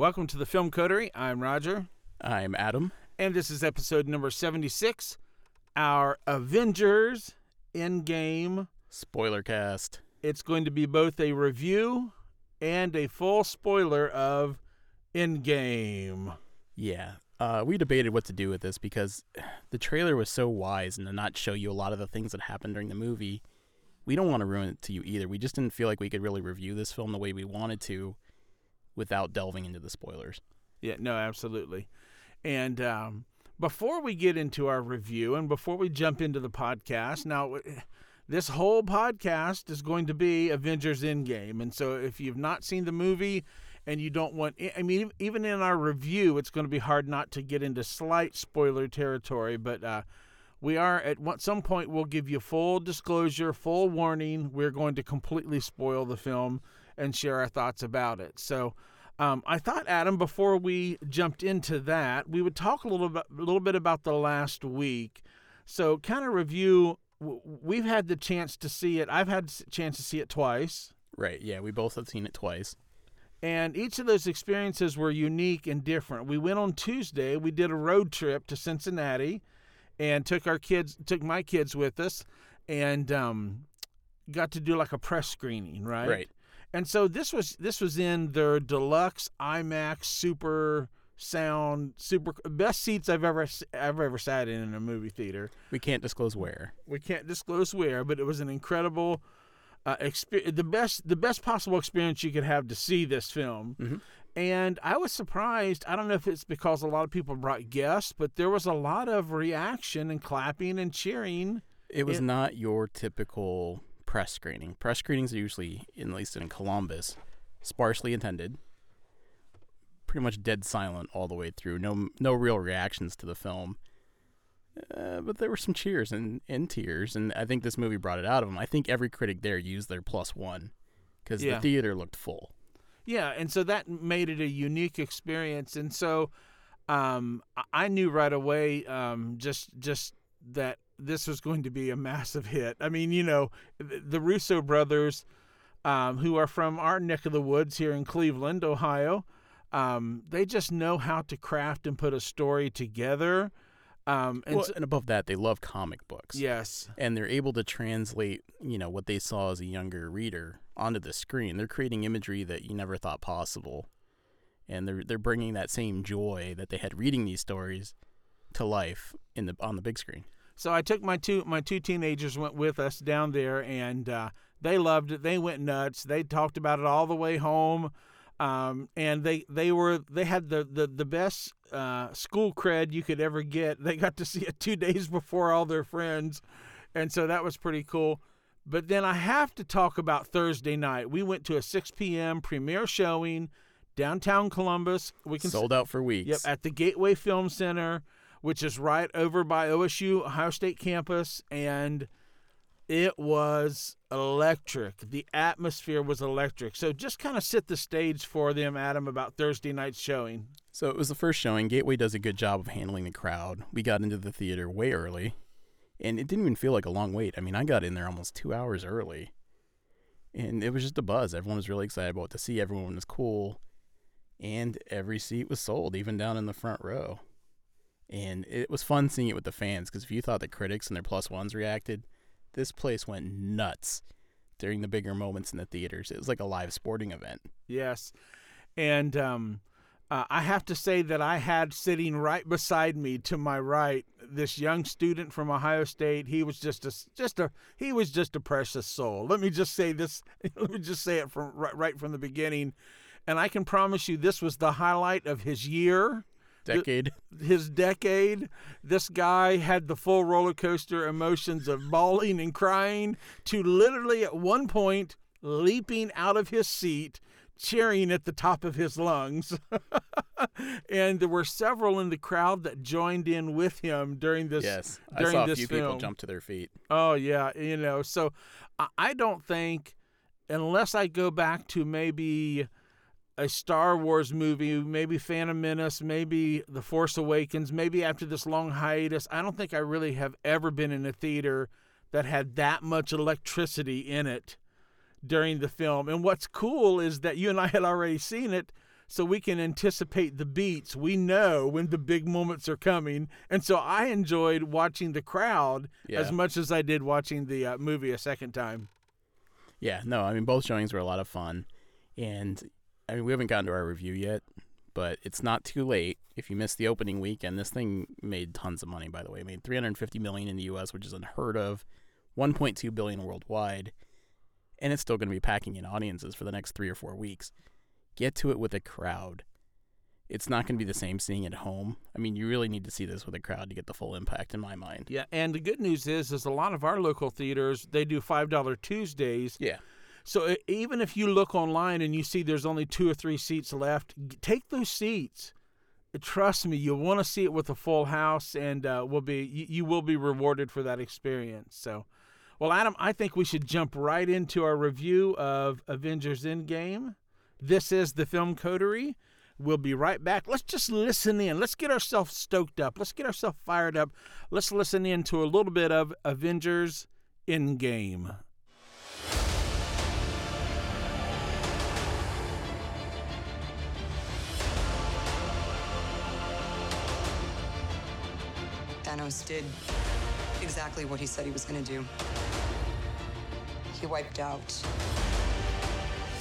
Welcome to the Film Coterie. I'm Roger, I'm Adam. and this is episode number 76, our Avengers Endgame. Spoiler cast. It's going to be both a review and a full spoiler of Endgame. Yeah. Uh, we debated what to do with this because the trailer was so wise and to not show you a lot of the things that happened during the movie. We don't want to ruin it to you either. We just didn't feel like we could really review this film the way we wanted to without delving into the spoilers. Yeah, no, absolutely. And um, before we get into our review and before we jump into the podcast, now this whole podcast is going to be Avengers Endgame. And so if you've not seen the movie and you don't want, I mean, even in our review, it's going to be hard not to get into slight spoiler territory, but. Uh, we are at some point we'll give you full disclosure, full warning. We're going to completely spoil the film and share our thoughts about it. So, um, I thought, Adam, before we jumped into that, we would talk a little bit, a little bit about the last week. So, kind of review. We've had the chance to see it. I've had a chance to see it twice, Right. Yeah. We both have seen it twice. and each of those experiences were unique and different. We went on Tuesday. We did a road trip to Cincinnati, and took our kids, took my kids with us, and um, got to do like a press screening, right? Right. And so this was this was in their deluxe IMAX super sound super best seats I've ever I've ever sat in in a movie theater. We can't disclose where. We can't disclose where, but it was an incredible uh, experience. The best the best possible experience you could have to see this film. Mhm. And I was surprised. I don't know if it's because a lot of people brought guests, but there was a lot of reaction and clapping and cheering. It was It- not your typical press screening. Press screenings are usually, at least in Columbus, sparsely attended. Pretty much dead silent all the way through. No, no real reactions to the film. Uh, but there were some cheers and, and tears, and I think this movie brought it out of them. I think every critic there used their plus one because Yeah. the theater looked full. Yeah, and so that made it a unique experience. And so um, I- I knew right away um, just just that this was going to be a massive hit. I mean, you know, the Russo brothers, um, who are from our neck of the woods here in Cleveland, Ohio, um, they just know how to craft and put a story together. Um, and Well, so- and above that, they love comic books. yes, and they're able to translate you know what they saw as a younger reader onto the screen they're creating imagery that you never thought possible and they're they're bringing that same joy that they had reading these stories to life in the on the big screen So I took my two my two teenagers went with us down there, and uh, they loved it. They went nuts. They talked about it all the way home, um, and they they were they had the the the best uh, school cred you could ever get. They got to see it two days before all their friends, and so that was pretty cool. But then I have to talk about Thursday night. We went to a 6 p.m. premiere showing downtown Columbus. We can sold out for weeks Yep, at the Gateway Film Center, which is right over by OSU Ohio State campus, and it was electric. The atmosphere was electric. So just kind of set the stage for them, Adam, about Thursday night's showing. so it was the first showing gateway does a good job of handling the crowd we got into the theater way early and it didn't even feel like a long wait i mean i got in there almost two hours early and it was just a buzz everyone was really excited about to see everyone was cool and every seat was sold, even down in the front row. And it was fun seeing it with the fans because if you thought the critics and their plus ones reacted, this place went nuts during the bigger moments in the theaters. It was like a live sporting event. Yes. And um, uh, I have to say that I had sitting right beside me to my right this young student from Ohio State. He was just a just a he was just a precious soul. Let me just say this. Let me just say it from right, right from the beginning. And I can promise you, this was the highlight of his year Decade. his decade. This guy had the full roller coaster emotions of bawling and crying to literally at one point leaping out of his seat, cheering at the top of his lungs. and there were several in the crowd that joined in with him during this. yes. I during saw a few film. people jump to their feet. Oh yeah, you know. So I- I don't think unless I go back to maybe a Star Wars movie, maybe Phantom Menace, maybe The Force Awakens, maybe after this long hiatus, I don't think I really have ever been in a theater that had that much electricity in it during the film. And what's cool is that you and I had already seen it. so we can anticipate the beats. We know when the big moments are coming, and so I enjoyed watching the crowd Yeah. as much as I did watching the uh, movie a second time. Yeah, no, I mean both showings were a lot of fun, and I mean we haven't gotten to our review yet, but it's not too late. If you missed the opening weekend, this thing made tons of money. By the way, it made 350 million in the U.S., which is unheard of, 1.2 billion worldwide, and it's still going to be packing in audiences for the next three or four weeks. Get to it with a crowd. It's not going to be the same seeing at home. I mean, you really need to see this with a crowd to get the full impact, in my mind. Yeah, and the good news is, is a lot of our local theaters they do five dollar Tuesdays. Yeah. So even if you look online and you see there's only two or three seats left, take those seats. Trust me, you'll want to see it with a full house, and uh, will be you, you will be rewarded for that experience. So, well, Adam, I think we should jump right into our review of Avengers Endgame. This is the Film Coterie. We'll be right back. Let's just listen in. Let's get ourselves stoked up. Let's get ourselves fired up. Let's listen in to a little bit of Avengers Endgame. Thanos did exactly what he said he was going to do. He wiped out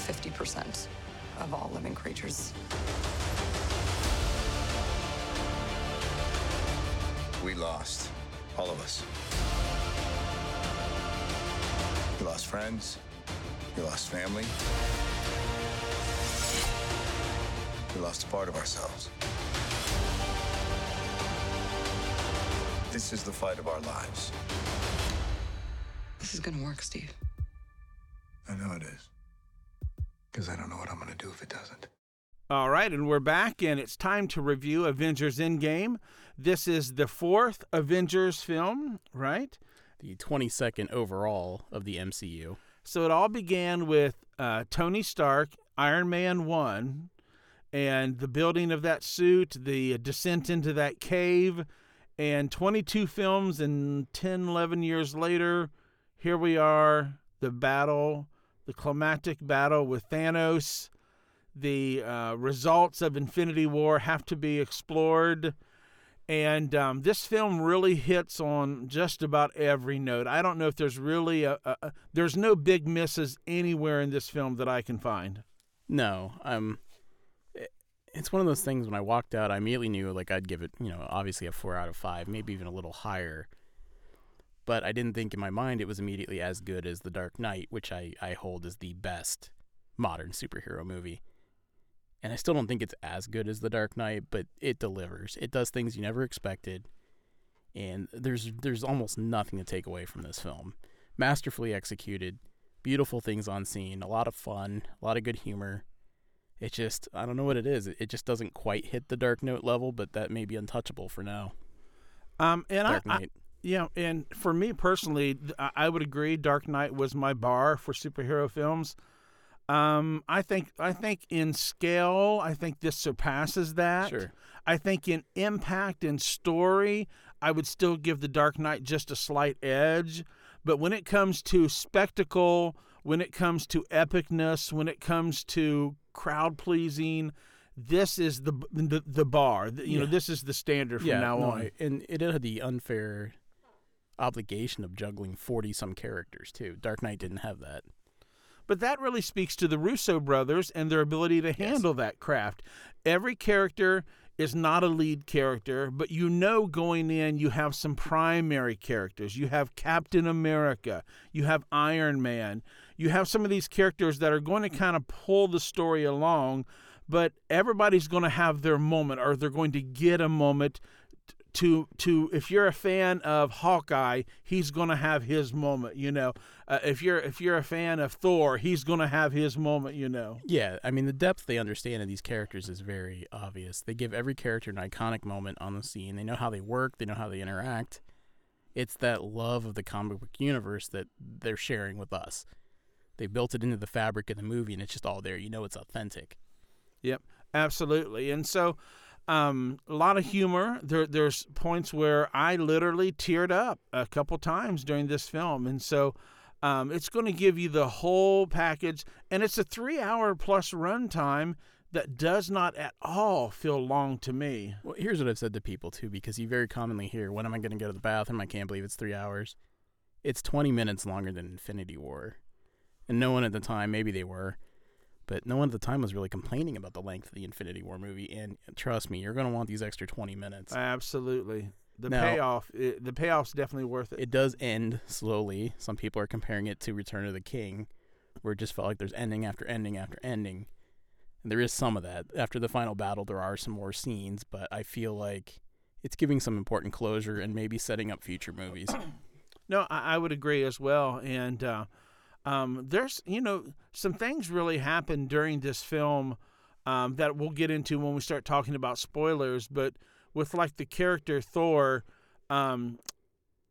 50% of all living creatures. We lost. All of us. We lost friends. We lost family. We lost a part of ourselves. This is the fight of our lives. This is going to work, Steve. I know it is. Because I don't know what I'm going to do if it doesn't. All right, and we're back, and it's time to review Avengers Endgame. This is the fourth Avengers film, right? The 22nd overall of the MCU. So it all began with uh, Tony Stark, Iron Man 1, and the building of that suit, the descent into that cave, and 22 films and 10, 11 years later, here we are, the battle, the climactic battle with Thanos. The uh, results of Infinity War have to be explored. And um, this film really hits on just about every note. I don't know if there's really a, a, a there's no big misses anywhere in this film that I can find. No, um, it's one of those things. When I walked out, I immediately knew like I'd give it, you know, obviously a four out of five, maybe even a little higher. But I didn't think in my mind it was immediately as good as The Dark Knight, which I I hold as the best modern superhero movie. And I still don't think it's as good as The Dark Knight, but it delivers. It does things you never expected, and there's there's almost nothing to take away from this film. Masterfully executed, beautiful things on scene, a lot of fun, a lot of good humor. It just I don't know what it is. It, it just doesn't quite hit the Dark Knight level, but that may be untouchable for now. Um, and Dark I, I, yeah, and for me personally, I I would agree. Dark Knight was my bar for superhero films. Um, I think I think in scale, I think this surpasses that. Sure. I think in impact and story, I would still give The Dark Knight just a slight edge. But when it comes to spectacle, when it comes to epicness, when it comes to crowd pleasing, this is the the, the bar. The- You know, this is the standard from yeah, now no, on. And it had the unfair obligation of juggling forty some characters too. Dark Knight didn't have that. But that really speaks to the Russo brothers and their ability to handle that craft. Every character is not a lead character, but you know going in you have some primary characters. You have Captain America, you have Iron Man, you have some of these characters that are going to kind of pull the story along, but everybody's going to have their moment or they're going to get a moment to to if you're a fan of Hawkeye, he's going to have his moment, you know. Uh, if you're if you're a fan of Thor, he's going to have his moment, you know. Yeah, I mean the depth they understand in these characters is very obvious. They give every character an iconic moment on the scene. They know how they work. They know how they interact. It's that love of the comic book universe that they're sharing with us. They built it into the fabric of the movie, and it's just all there. You know, it's authentic. Yep, absolutely. And so, um, a lot of humor. There, there's points where I literally teared up a couple times during this film, and so um, it's going to give you the whole package. And it's a three-hour plus runtime that does not at all feel long to me. Well, here's what I've said to people too, because you very commonly hear, "When am I going to go to the bathroom? I can't believe it's three hours." It's 20 minutes longer than Infinity War, and no one at the time, maybe they were, but no one at the time was really complaining about the length of the Infinity War movie. And trust me, you're going to want these extra 20 minutes. Absolutely. The Now- payoff, it, the payoff's definitely worth it. It does end slowly. Some people are comparing it to Return of the King, where it just felt like there's ending after ending after ending. And there is some of that. After the final battle, there are some more scenes, but I feel like it's giving some important closure and maybe setting up future movies. No, I, I would agree as well. And uh, um, there's, you know, some things really happen during this film um, that we'll get into when we start talking about spoilers. But with like the character Thor, um,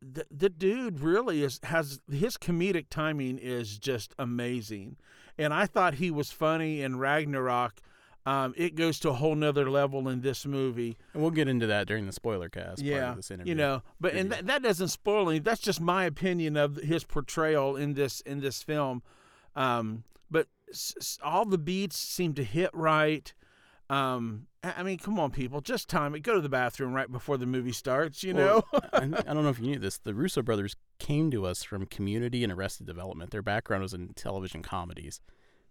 the the dude really is has his comedic timing is just amazing, and I thought he was funny in Ragnarok. Um, it goes to a whole nother level in this movie. and we'll get into that during the spoiler cast part yeah, of this interview. you know, but and that, that doesn't spoil anything. That's just my opinion of his portrayal in this in this film. Um, but s- all the beats seem to hit right. Um, I mean, come on, people, just time it. Go to the bathroom right before the movie starts. You know. I don't know if you knew this. The Russo brothers came to us from Community and Arrested Development. Their background was in television comedies,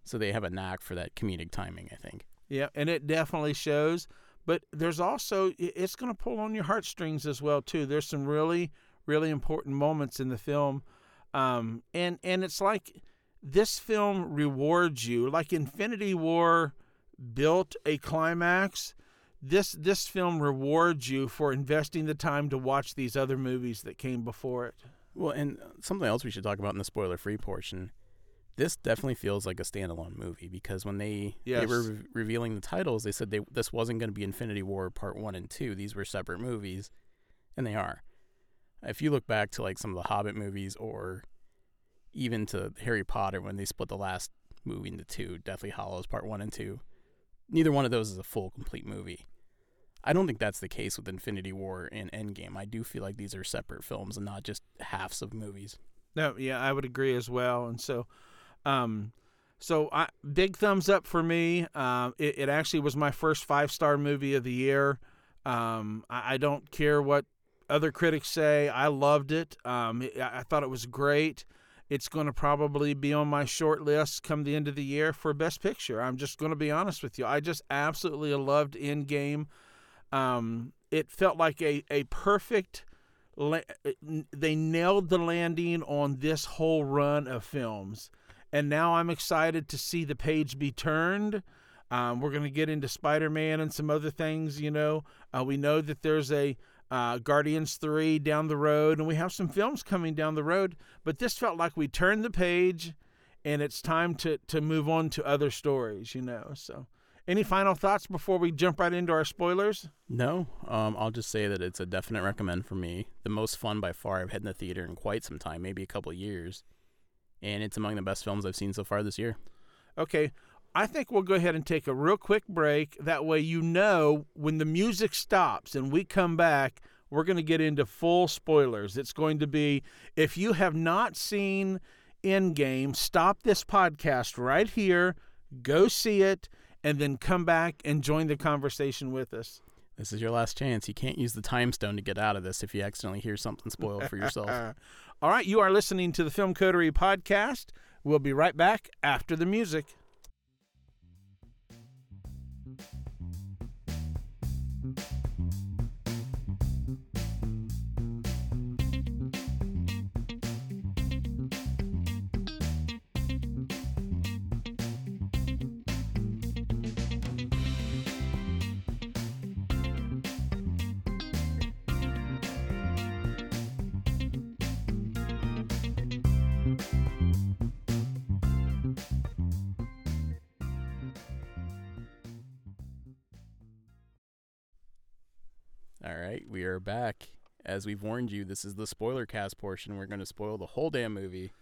so they have a knack for that comedic timing. I think. Yeah, and it definitely shows. But there's also it's going to pull on your heartstrings as well too. There's some really really important moments in the film, um, and and it's like this film rewards you like Infinity War built a climax. This this film rewards you for investing the time to watch these other movies that came before it. Well, and something else we should talk about in the spoiler-free portion. This definitely feels like a standalone movie because when they they were re- revealing the titles, they said they this wasn't going to be Infinity War Part One and Two. These were separate movies, and they are. If you look back to like some of the Hobbit movies, or even to Harry Potter when they split the last movie into two, Deathly Hallows Part One and Two, neither one of those is a full complete movie. I don't think that's the case with Infinity War and Endgame. I do feel like these are separate films and not just halves of movies. No, yeah, I would agree as well. And so, um, so I, big thumbs up for me. Um, it, it actually was my first five star movie of the year. Um, I, I don't care what other critics say. I loved it. Um, it- I thought it was great. It's going to probably be on my short list come the end of the year for Best Picture. I'm just going to be honest with you. I just absolutely loved Endgame. Um, it felt like a, a perfect la- they nailed the landing on this whole run of films. And now I'm excited to see the page be turned. Um, we're going to get into Spider Man and some other things, you know. Uh, we know that there's a uh, Guardians 3 down the road, and we have some films coming down the road. But this felt like we turned the page and it's time to, to move on to other stories, you know. So, any final thoughts before we jump right into our spoilers? No, um, I'll just say that it's a definite recommend for me. The most fun by far I've had in the theater in quite some time, maybe a couple years. And it's among the best films I've seen so far this year. Okay, I think we'll go ahead and take a real quick break. That way, you know, when the music stops and we come back, we're going to get into full spoilers. It's going to be if you have not seen Endgame, stop this podcast right here, go see it, and then come back and join the conversation with us. This is your last chance. You can't use the time stone to get out of this if you accidentally hear something spoiled for yourself. All right, you are listening to the Film Coterie podcast. We'll be right back after the music. Right, we are back. As we've warned you, this is the spoiler cast portion. We're going to spoil the whole damn movie.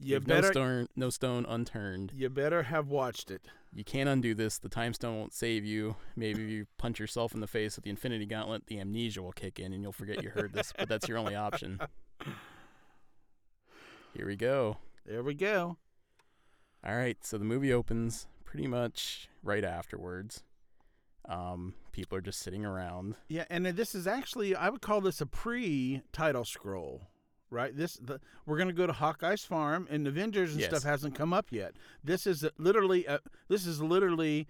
You Leave better, no stone, no stone unturned. you better have watched it. You can't undo this. The time stone won't save you. Maybe if you punch yourself in the face with the Infinity Gauntlet, the amnesia will kick in and you'll forget you heard this. But that's your only option. Here we go. There we go. All right, so the movie opens pretty much right afterwards. Um, people are just sitting around. Yeah, and this is actually I would call this a pre-title scroll, right? This the we're gonna go to Hawkeye's farm, and Avengers and Yes. stuff hasn't come up yet. This is literally uh, this is literally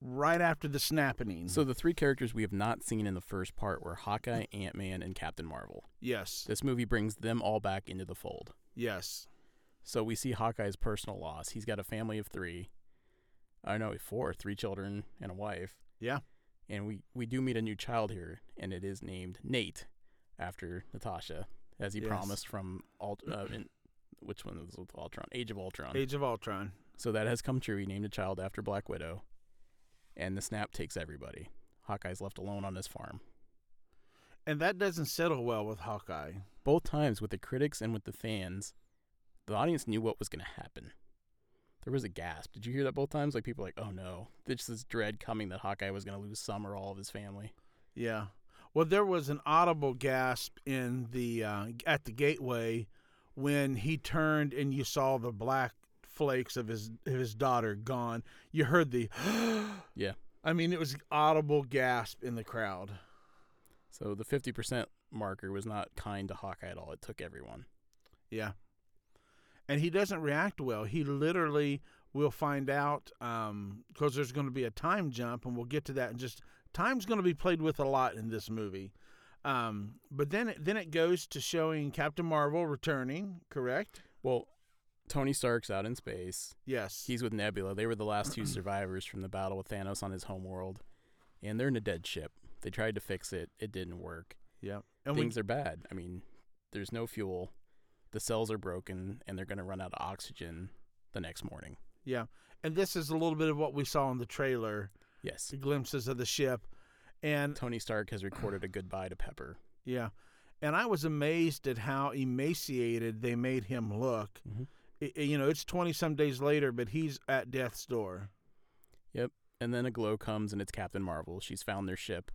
right after the snapping. So the three characters we have not seen in the first part were Hawkeye, Ant Man, and Captain Marvel. yes, This movie brings them all back into the fold. yes, So we see Hawkeye's personal loss. He's got a family of three. I know four, three children and a wife. yeah, And we, we do meet a new child here, and it is named Nate, after Natasha, as he Yes. promised from Ult- uh, in, which one was with Ultron? Age of Ultron. Age of Ultron. So that has come true. He named a child after Black Widow, and the snap takes everybody. Hawkeye's left alone on his farm. And that doesn't settle well with Hawkeye. Both times with the critics and with the fans, the audience knew what was going to happen. There was a gasp. Did you hear that both times? Like people like, "Oh no!" There's this dread coming that Hawkeye was going to lose some or all of his family. Yeah. Well, there was an audible gasp in the uh, at the gateway when he turned and you saw the black flakes of his of his daughter gone. You heard the Yeah. I mean, it was audible gasp in the crowd. So the 50% marker was not kind to Hawkeye at all. It took everyone. Yeah. And he doesn't react well. He literally will find out because there's going to be a time jump, and we'll get to that. And just time's going to be played with a lot in this movie. Um, but then it, then it goes to showing Captain Marvel returning. Correct? Well, Tony Stark's out in space. Yes. He's with Nebula. They were the last two survivors from the battle with Thanos on his home world, and they're in a dead ship. They tried to fix it. It didn't work. yeah. And we, Things are bad. I mean, there's no fuel. The cells are broken, and they're going to run out of oxygen the next morning. yeah. And this is a little bit of what we saw in the trailer, Yes. the glimpses of the ship, and Tony Stark has recorded a goodbye to Pepper. Yeah. And I was amazed at how emaciated they made him look. Mhm. I- I- you know, it's 20 some days later, but he's at death's door. Yep. And then a glow comes, and it's Captain Marvel. She's found their ship,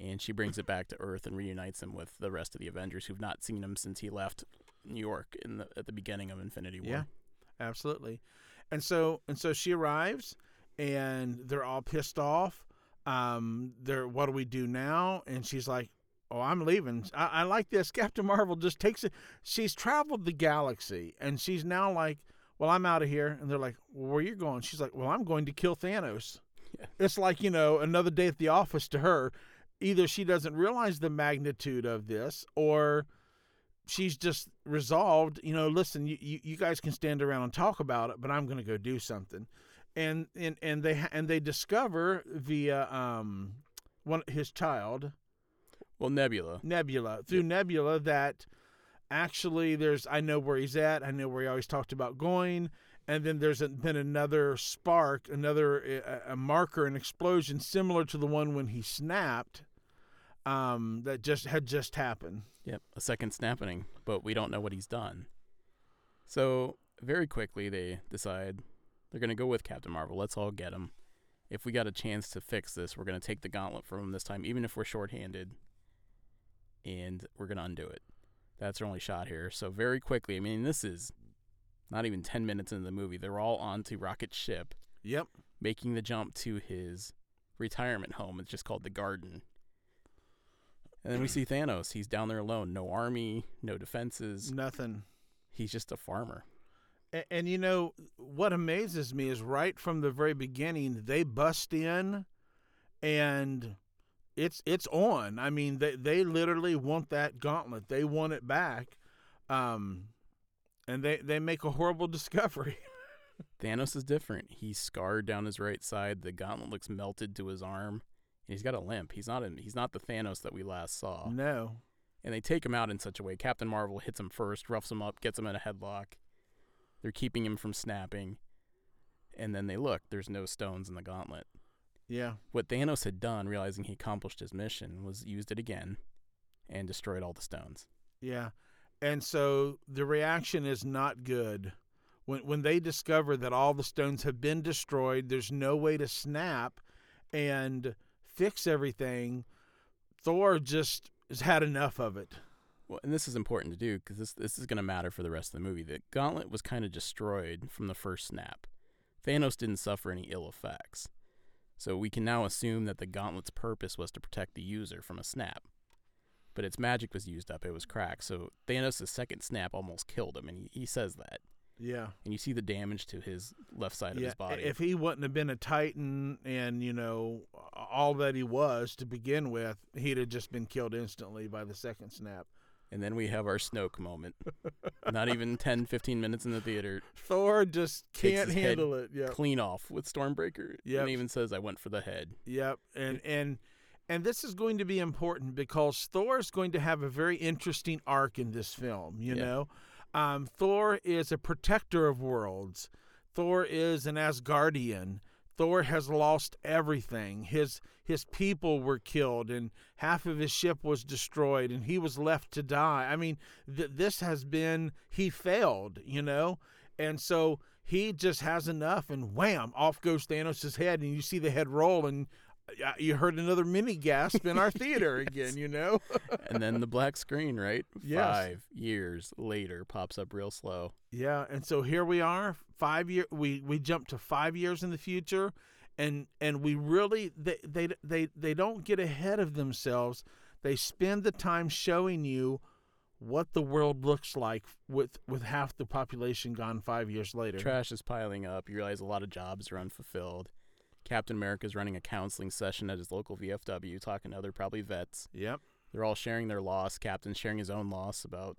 and she brings it back to Earth and reunites him with the rest of the Avengers who've not seen him since he left New York in the at the beginning of Infinity War. Yeah. Absolutely. And so and so she arrives and they're all pissed off. Um, they're what do we do now? And she's like, Oh, I'm leaving. I, I like this. Captain Marvel just takes it. She's traveled the galaxy and she's now like, Well, I'm out of here. And they're like, well, Where you going? She's like, Well, I'm going to kill Thanos. Yeah. It's like, you know, another day at the office to her. Either she doesn't realize the magnitude of this or she's just resolved, you know, listen, you, you, you guys can stand around and talk about it, but I'm going to go do something. And and and they ha- and they discover via um one his child Well, Nebula. Nebula through Nebula that actually there's I know where he's at. I know where he always talked about going. And then there's a, been another spark, another uh, a marker, an explosion similar to the one when he snapped, um, that just had just happened. Yep, a second snapping, but we don't know what he's done. So very quickly they decide they're going to go with Captain Marvel. Let's all get him. If we got a chance to fix this, we're going to take the gauntlet from him this time, even if we're shorthanded, and we're going to undo it. That's our only shot here. So very quickly, I mean, this is not even ten minutes into the movie. They're all onto Rocket's ship, Yep. making the jump to his retirement home. It's just called the Garden. And then we see Thanos. He's down there alone. No army, no defenses. Nothing. He's just a farmer. And, and you know what amazes me is right from the very beginning they bust in, and it's it's on. I mean they they literally want that gauntlet. They want it back, um, and they they make a horrible discovery. Thanos is different. He's scarred down his right side. The gauntlet looks melted to his arm. And he's got a limp. He's not in, he's not the Thanos that we last saw. no. And they take him out in such a way. Captain Marvel hits him first, roughs him up, gets him in a headlock. They're keeping him from snapping. And then they look. There's no stones in the gauntlet. Yeah. What Thanos had done, realizing he accomplished his mission, was used it again and destroyed all the stones. Yeah. And so the reaction is not good. When when they discover that all the stones have been destroyed, there's no way to snap and fix everything, Thor just has had enough of it. Well, and this is important to do because this this is going to matter for the rest of the movie. The gauntlet was kind of destroyed from the first snap. Thanos didn't suffer any ill effects. So we can now assume that the gauntlet's purpose was to protect the user from a snap. But its magic was used up, it was cracked. So Thanos' second snap almost killed him, and he, he says that. Yeah. And you see the damage to his left side of his body. if he wouldn't have been a Titan and you know all that he was to begin with, he'd have just been killed instantly by the second snap. and then we have our Snoke moment. Not even 10, 15 minutes in the theater. Thor just can't handle it. Yep. Clean off with Stormbreaker. Yep. And even says, I went for the head. Yep. And and and this is going to be important because Thor is going to have a very interesting arc in this film. You Yeah. know, um, Thor is a protector of worlds. Thor is an Asgardian. Thor has lost everything. His his people were killed, and half of his ship was destroyed, and he was left to die. I mean, th- this has been he failed, you know, and so he just has enough, and wham, off goes Thanos' head, and you see the head roll, and you heard another mini gasp in our theater again, you know. and then the black screen, right? Yes. Five years later pops up real slow. Yeah, and so here we are, five year. We we jump to five years in the future, and and we really they they they they don't get ahead of themselves. They spend the time showing you what the world looks like with with half the population gone five years later. Trash is piling up. You realize a lot of jobs are unfulfilled. Captain America is running a counseling session at his local VFW, talking to other probably vets. Yep. They're all sharing their loss. Captain's sharing his own loss about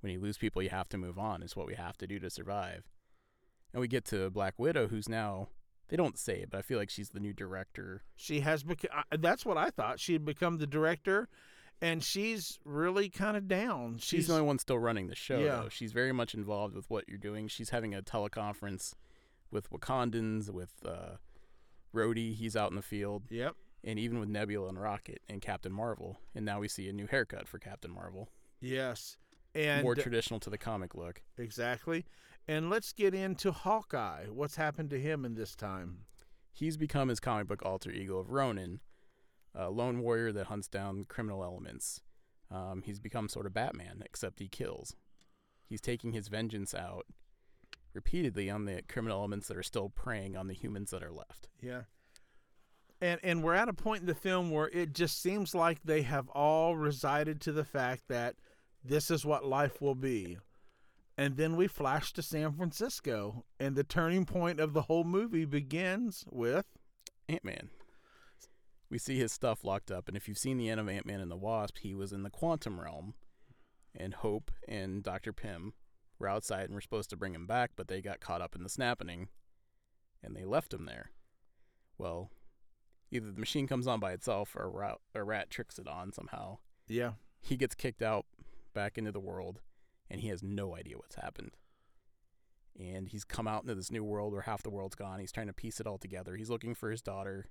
when you lose people, you have to move on. Is what we have to do to survive. And we get to Black Widow, who's now they don't say it, but I feel like she's the new director. She has become. That's what I thought. She had become the director, and she's really kind of down. She's, the only one still running the show. Yeah. Though. She's very much involved with what you're doing. She's having a teleconference with Wakandans, with uh, Rhodey. He's out in the field. Yep. and even with Nebula and Rocket and Captain Marvel. And now we see a new haircut for Captain Marvel, Yes. And more traditional to the comic look. exactly. And let's get into Hawkeye. What's happened to him in this time? He's become his comic book alter ego of Ronin, a lone warrior that hunts down criminal elements. Um, he's become sort of Batman, except he kills. He's taking his vengeance out repeatedly on the criminal elements that are still preying on the humans that are left. Yeah. And and we're at a point in the film where it just seems like they have all resided to the fact that this is what life will be. And then we flash to San Francisco, and the turning point of the whole movie begins with Ant Man. We see his stuff locked up, and if you've seen the end of Ant Man and the Wasp, he was in the quantum realm, and Hope and Dr. Pym were outside and were supposed to bring him back, but they got caught up in the snapping, and they left him there. Well, either the machine comes on by itself, or a rat, a rat tricks it on somehow. yeah, He gets kicked out back into the world, and he has no idea what's happened. And he's come out into this new world where half the world's gone. He's trying to piece it all together. He's looking for his daughter,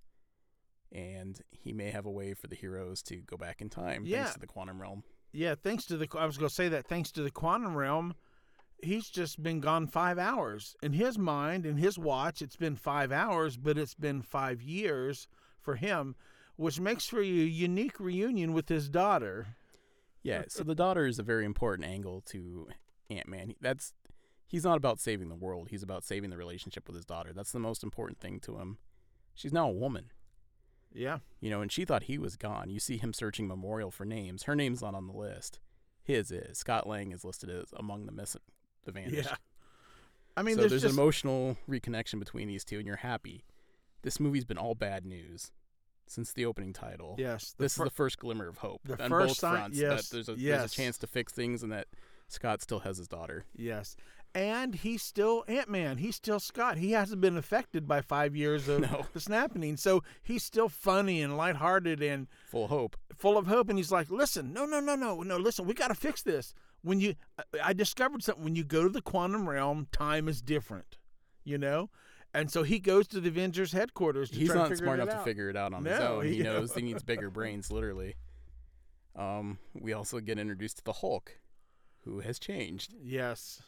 and he may have a way for the heroes to go back in time Yeah. thanks to the quantum realm. yeah. Thanks to the I was going to say that thanks to the quantum realm, he's just been gone five hours. In his mind, in his watch, it's been five hours, but it's been five years for him, which makes for a unique reunion with his daughter. Yeah, so the daughter is a very important angle to Ant Man. That's he's not about saving the world. He's about saving the relationship with his daughter. That's the most important thing to him. She's now a woman. Yeah. You know, and she thought he was gone. You see him searching Memorial for names. Her name's not on the list. His is. Scott Lang is listed as among the missing, the vanished. Yeah. I mean, so there's, there's, just an emotional reconnection between these two, and you're happy. This movie's been all bad news since the opening title. yes. this fir- is the first glimmer of hope the on first both sign- fronts. yes, that there's a, there's a chance to fix things, and that Scott still has his daughter. yes, and he's still Ant Man. He's still Scott. He hasn't been affected by five years of No. the snapping, so he's still funny and lighthearted and Full of hope. full of hope. And he's like, "Listen, no, no, no, no, no. Listen, we got to fix this. When you, I- discovered something. When you go to the quantum realm, time is different. You know." And so he goes to the Avengers headquarters. To He's try to not figure smart enough to out. figure it out on his own. He he- knows he needs bigger brains, literally. Um, we also get introduced to the Hulk, who has changed. Yes.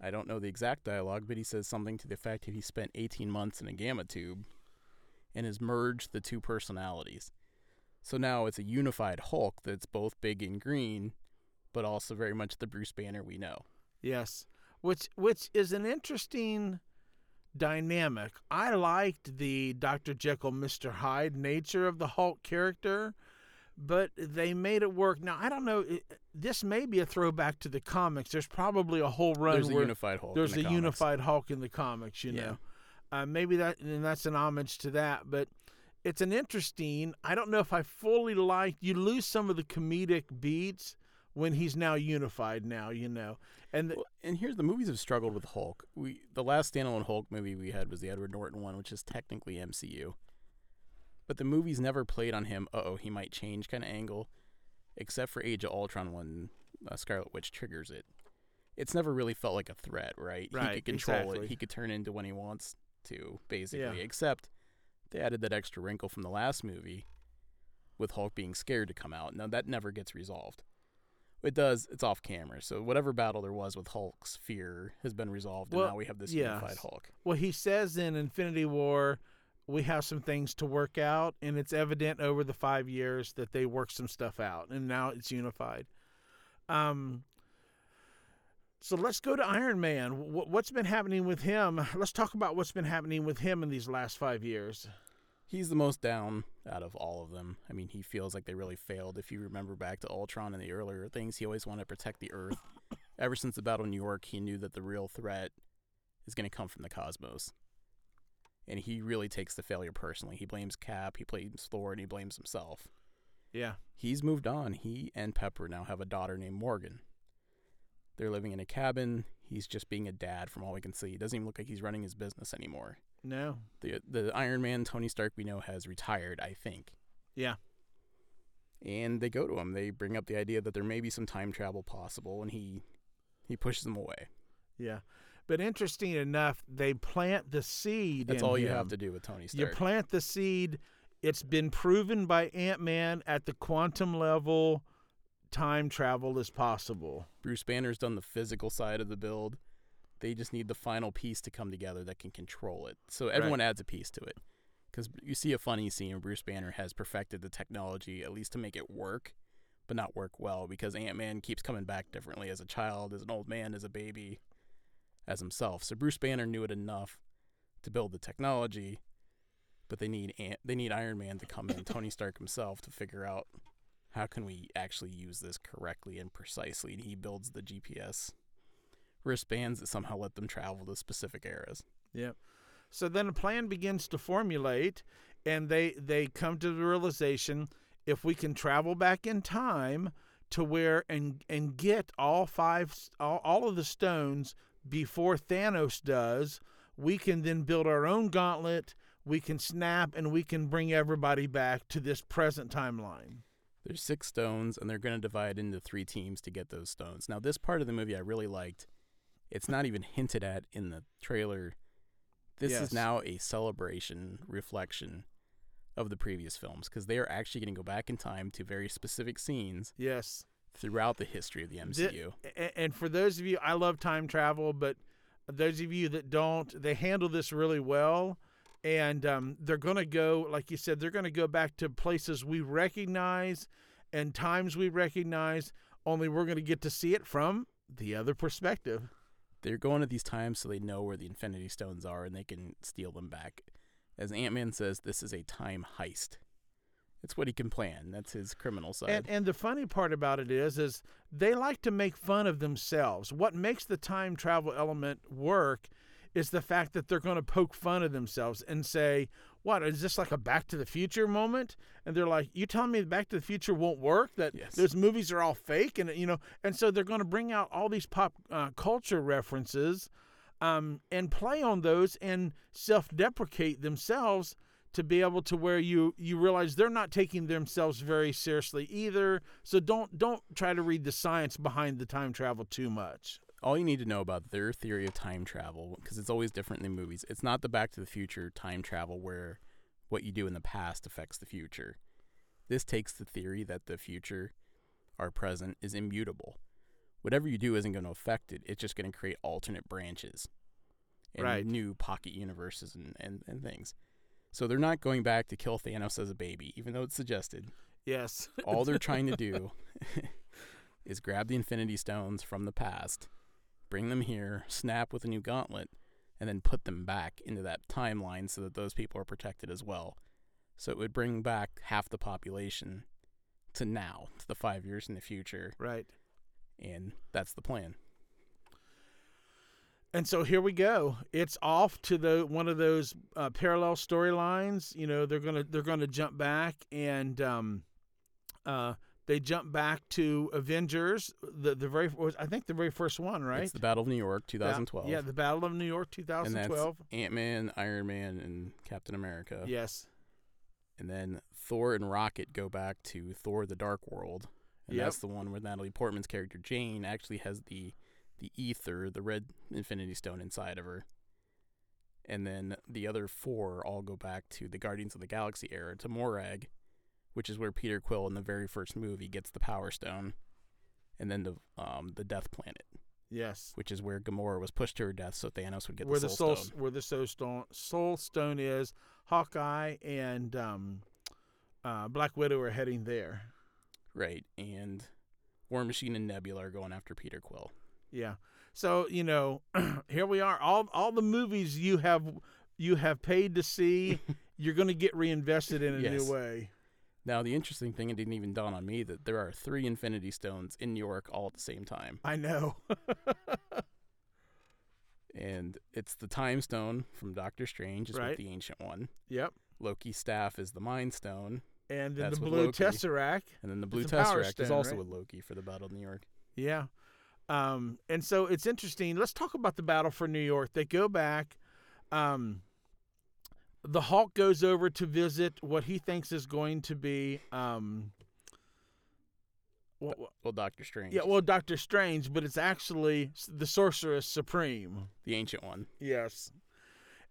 I don't know the exact dialogue, but he says something to the effect that he spent 18 months in a gamma tube and has merged the two personalities. So now it's a unified Hulk that's both big and green, but also very much the Bruce Banner we know. Yes, which which is an interesting dynamic. I liked the Dr. Jekyll, Mr. Hyde nature of the Hulk character, but they made it work. Now, I don't know. This may be a throwback to the comics. There's probably a whole run There's a unified Hulk. there's in a the comics. unified Hulk in the comics, you Yeah. know. Uh, maybe that and that's an homage to that, but it's an interesting. I don't know if I fully like. You lose some of the comedic beats when he's now unified. Now you know, and the, Well, and here's the movies have struggled with Hulk. We the last standalone Hulk movie we had was the Edward Norton one, which is technically MCU. But the movies never played on him. Uh oh, he might change kind of angle, except for Age of Ultron when uh, Scarlet Witch triggers it. It's never really felt like a threat, right? right he could control exactly. it. He could turn into when he wants to, basically. Yeah. Except they added that extra wrinkle from the last movie with Hulk being scared to come out. Now that never gets resolved. It does. It's off camera. So whatever battle there was with Hulk's fear has been resolved, Well, and now we have this unified Hulk. well, he says in Infinity War, we have some things to work out, and it's evident over the five years that they worked some stuff out, and now it's unified. Um. So let's go to Iron Man. What's been happening with him? Let's talk about what's been happening with him in these last five years. He's the most down out of all of them. I mean, he feels like they really failed. If you remember back to Ultron and the earlier things, he always wanted to protect the Earth. Ever since the Battle of New York, he knew that the real threat is going to come from the cosmos. And he really takes the failure personally. He blames Cap, he blames Thor, and he blames himself. Yeah. He's moved on. He and Pepper now have a daughter named Morgan. They're living in a cabin. He's just being a dad from all we can see. He doesn't even look like he's running his business anymore. No. The the Iron Man Tony Stark we know has retired, I think. Yeah. And they go to him. They bring up the idea that there may be some time travel possible and he he pushes them away. Yeah. But interesting enough, they plant the seed. That's all you have to do with Tony Stark. You plant the seed. It's been proven by Ant Man at the quantum level, time travel is possible. Bruce Banner's done the physical side of the build. They just need the final piece to come together that can control it. So everyone adds a piece to it. Because you see a funny scene where Bruce Banner has perfected the technology, at least to make it work, but not work well, because Ant Man keeps coming back differently as a child, as an old man, as a baby, as himself. So Bruce Banner knew it enough to build the technology, but they need Ant- they need Iron Man to come in, Tony Stark himself, to figure out how can we actually use this correctly and precisely. And he builds the GPS wristbands that somehow let them travel to specific eras. Yep. So then a plan begins to formulate, and they they come to the realization if we can travel back in time to where and and get all five all, all of the stones before Thanos does, we can then build our own gauntlet. We can snap and we can bring everybody back to this present timeline. There's six stones, and they're going to divide into three teams to get those stones. Now, this part of the movie I really liked. It's not even hinted at in the trailer. This Yes. is now a celebration, reflection of the previous films because they are actually going to go back in time to very specific scenes Yes. throughout the history of the MCU. a- and for those of you, I love time travel, but those of you that don't, they handle this really well. And um, they're going to go, like you said, they're going to go back to places we recognize and times we recognize, only we're going to get to see it from the other perspective. They're going at these times so they know where the Infinity Stones are and they can steal them back. As Ant Man says, this is a time heist. It's what he can plan. That's his criminal side. And, and the funny part about it is, is they like to make fun of themselves. What makes the time travel element work is the fact that they're going to poke fun of themselves and say, "What is this like a Back to the Future moment?" And they're like, "You telling me Back to the Future won't work? That Yes. those movies are all fake?" And you know, and so they're going to bring out all these pop uh, culture references um, and play on those and self-deprecate themselves to be able to where you you realize they're not taking themselves very seriously either. So don't don't try to read the science behind the time travel too much. All you need to know about their theory of time travel, because it's always different in movies, it's not the Back to the Future time travel where what you do in the past affects the future. This takes the theory that the future, our present, is immutable. Whatever you do isn't going to affect it, it's just going to create alternate branches and Right. new pocket universes and, and, and things. So they're not going back to kill Thanos as a baby, even though it's suggested. Yes. All they're trying to do is grab the Infinity Stones from the past, bring them here, snap with a new gauntlet, and then put them back into that timeline so that those people are protected as well. So it would bring back half the population to now, to the five years in the future, Right. and that's the plan. And so here we go. It's off to the one of those uh, parallel storylines. You know, they're gonna they're gonna jump back and um, uh, they jump back to Avengers. The the very I think the very first one, right? It's the Battle of New York, Ba- 2012. Yeah, the Battle of New York, and that's 2012. Ant Man, Iron Man, and Captain America. Yes. And then Thor and Rocket go back to Thor: The Dark World, and Yep. that's the one where Natalie Portman's character Jane actually has the the ether, the red Infinity Stone inside of her. And then the other four all go back to the Guardians of the Galaxy era to Morag, which is where Peter Quill in the very first movie gets the Power Stone, and then the um the Death Planet, Yes. which is where Gamora was pushed to her death so Thanos would get where the the Soul soul Stone. where the soul stone soul stone is, Hawkeye and um, uh, Black Widow are heading there. Right, and War Machine and Nebula are going after Peter Quill. Yeah. So you know, here we are. All all the movies you have you have paid to see, you're going to get reinvested in a Yes. new way. Now, the interesting thing, it didn't even dawn on me that there are three Infinity Stones in New York all at the same time. I know. And it's the Time Stone from Doctor Strange, is Right. with the Ancient One. yep. Loki's staff is the Mind Stone. And then That's the blue tesseract. And then the Blue It's a Power Tesseract is also right? with Loki for the Battle of New York. Yeah. Um, and so it's interesting. Let's talk about the battle for New York. They go back. Um, the Hulk goes over to visit what he thinks is going to be. Um, what, what- Well, Doctor Strange. yeah, well, Doctor Strange, but it's actually the Sorceress Supreme. The Ancient One. Yes.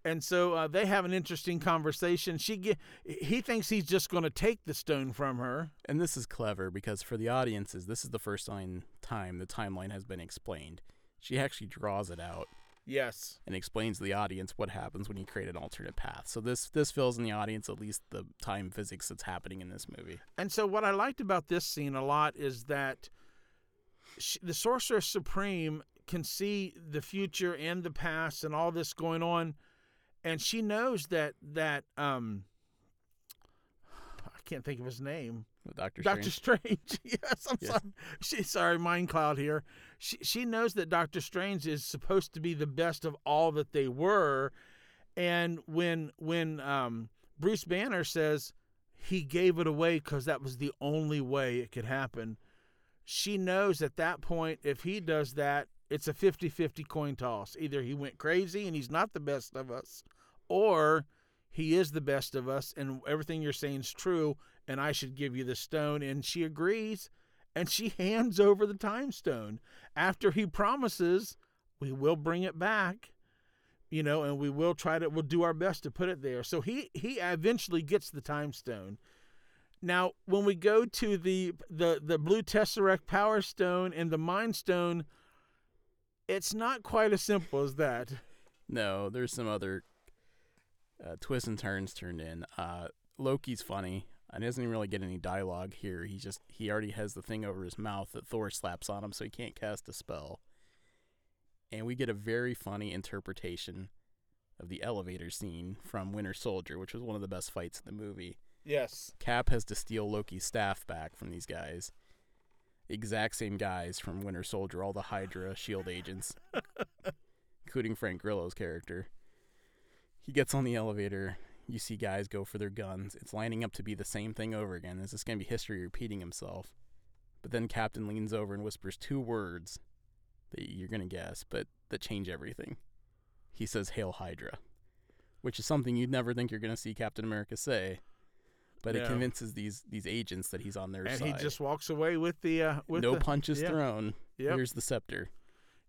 And so uh, they have an interesting conversation. She he thinks he's just going to take the stone from her. And this is clever because for the audiences, this is the first time, time the timeline has been explained. She actually draws it out Yes. and explains to the audience what happens when you create an alternate path. So this this fills in the audience at least the time physics that's happening in this movie. And so, what I liked about this scene a lot is that she, the Sorcerer Supreme can see the future and the past and all this going on, and she knows that that um, I can't think of his name. Doctor Doctor Strange. Strange. yes, I'm Yes. sorry. She, sorry, mind cloud here. She she knows that Doctor Strange is supposed to be the best of all that they were, and when when um, Bruce Banner says he gave it away because that was the only way it could happen, she knows at that point if he does that, it's a 50-50 coin toss. Either he went crazy and he's not the best of us, or he is the best of us and everything you're saying is true and I should give you the stone. And she agrees and she hands over the time stone after he promises we will bring it back, you know, and we will try to, we'll do our best to put it there. So he, he eventually gets the time stone. Now, when we go to the, the, the blue tesseract power stone and the mind stone, it's not quite as simple as that. No, there's some other uh, twists and turns turned in. Uh, Loki's funny. And he doesn't even really get any dialogue here. He just he already has the thing over his mouth that Thor slaps on him, so he can't cast a spell. And we get a very funny interpretation of the elevator scene from Winter Soldier, which was one of the best fights in the movie. Yes. Cap has to steal Loki's staff back from these guys. Exact same guys from Winter Soldier, all the Hydra shield agents, including Frank Grillo's character. He gets on the elevator. You see guys go for their guns. It's lining up to be the same thing over again. Is this going to be history repeating himself. But then Captain leans over and whispers two words that you're going to guess, but that change everything. He says, Hail Hydra, which is something you'd never think you're going to see Captain America say but it convinces these these agents that he's on their and side. And he just walks away with the uh, with no the, punches yeah. thrown. Yep. Here's the scepter.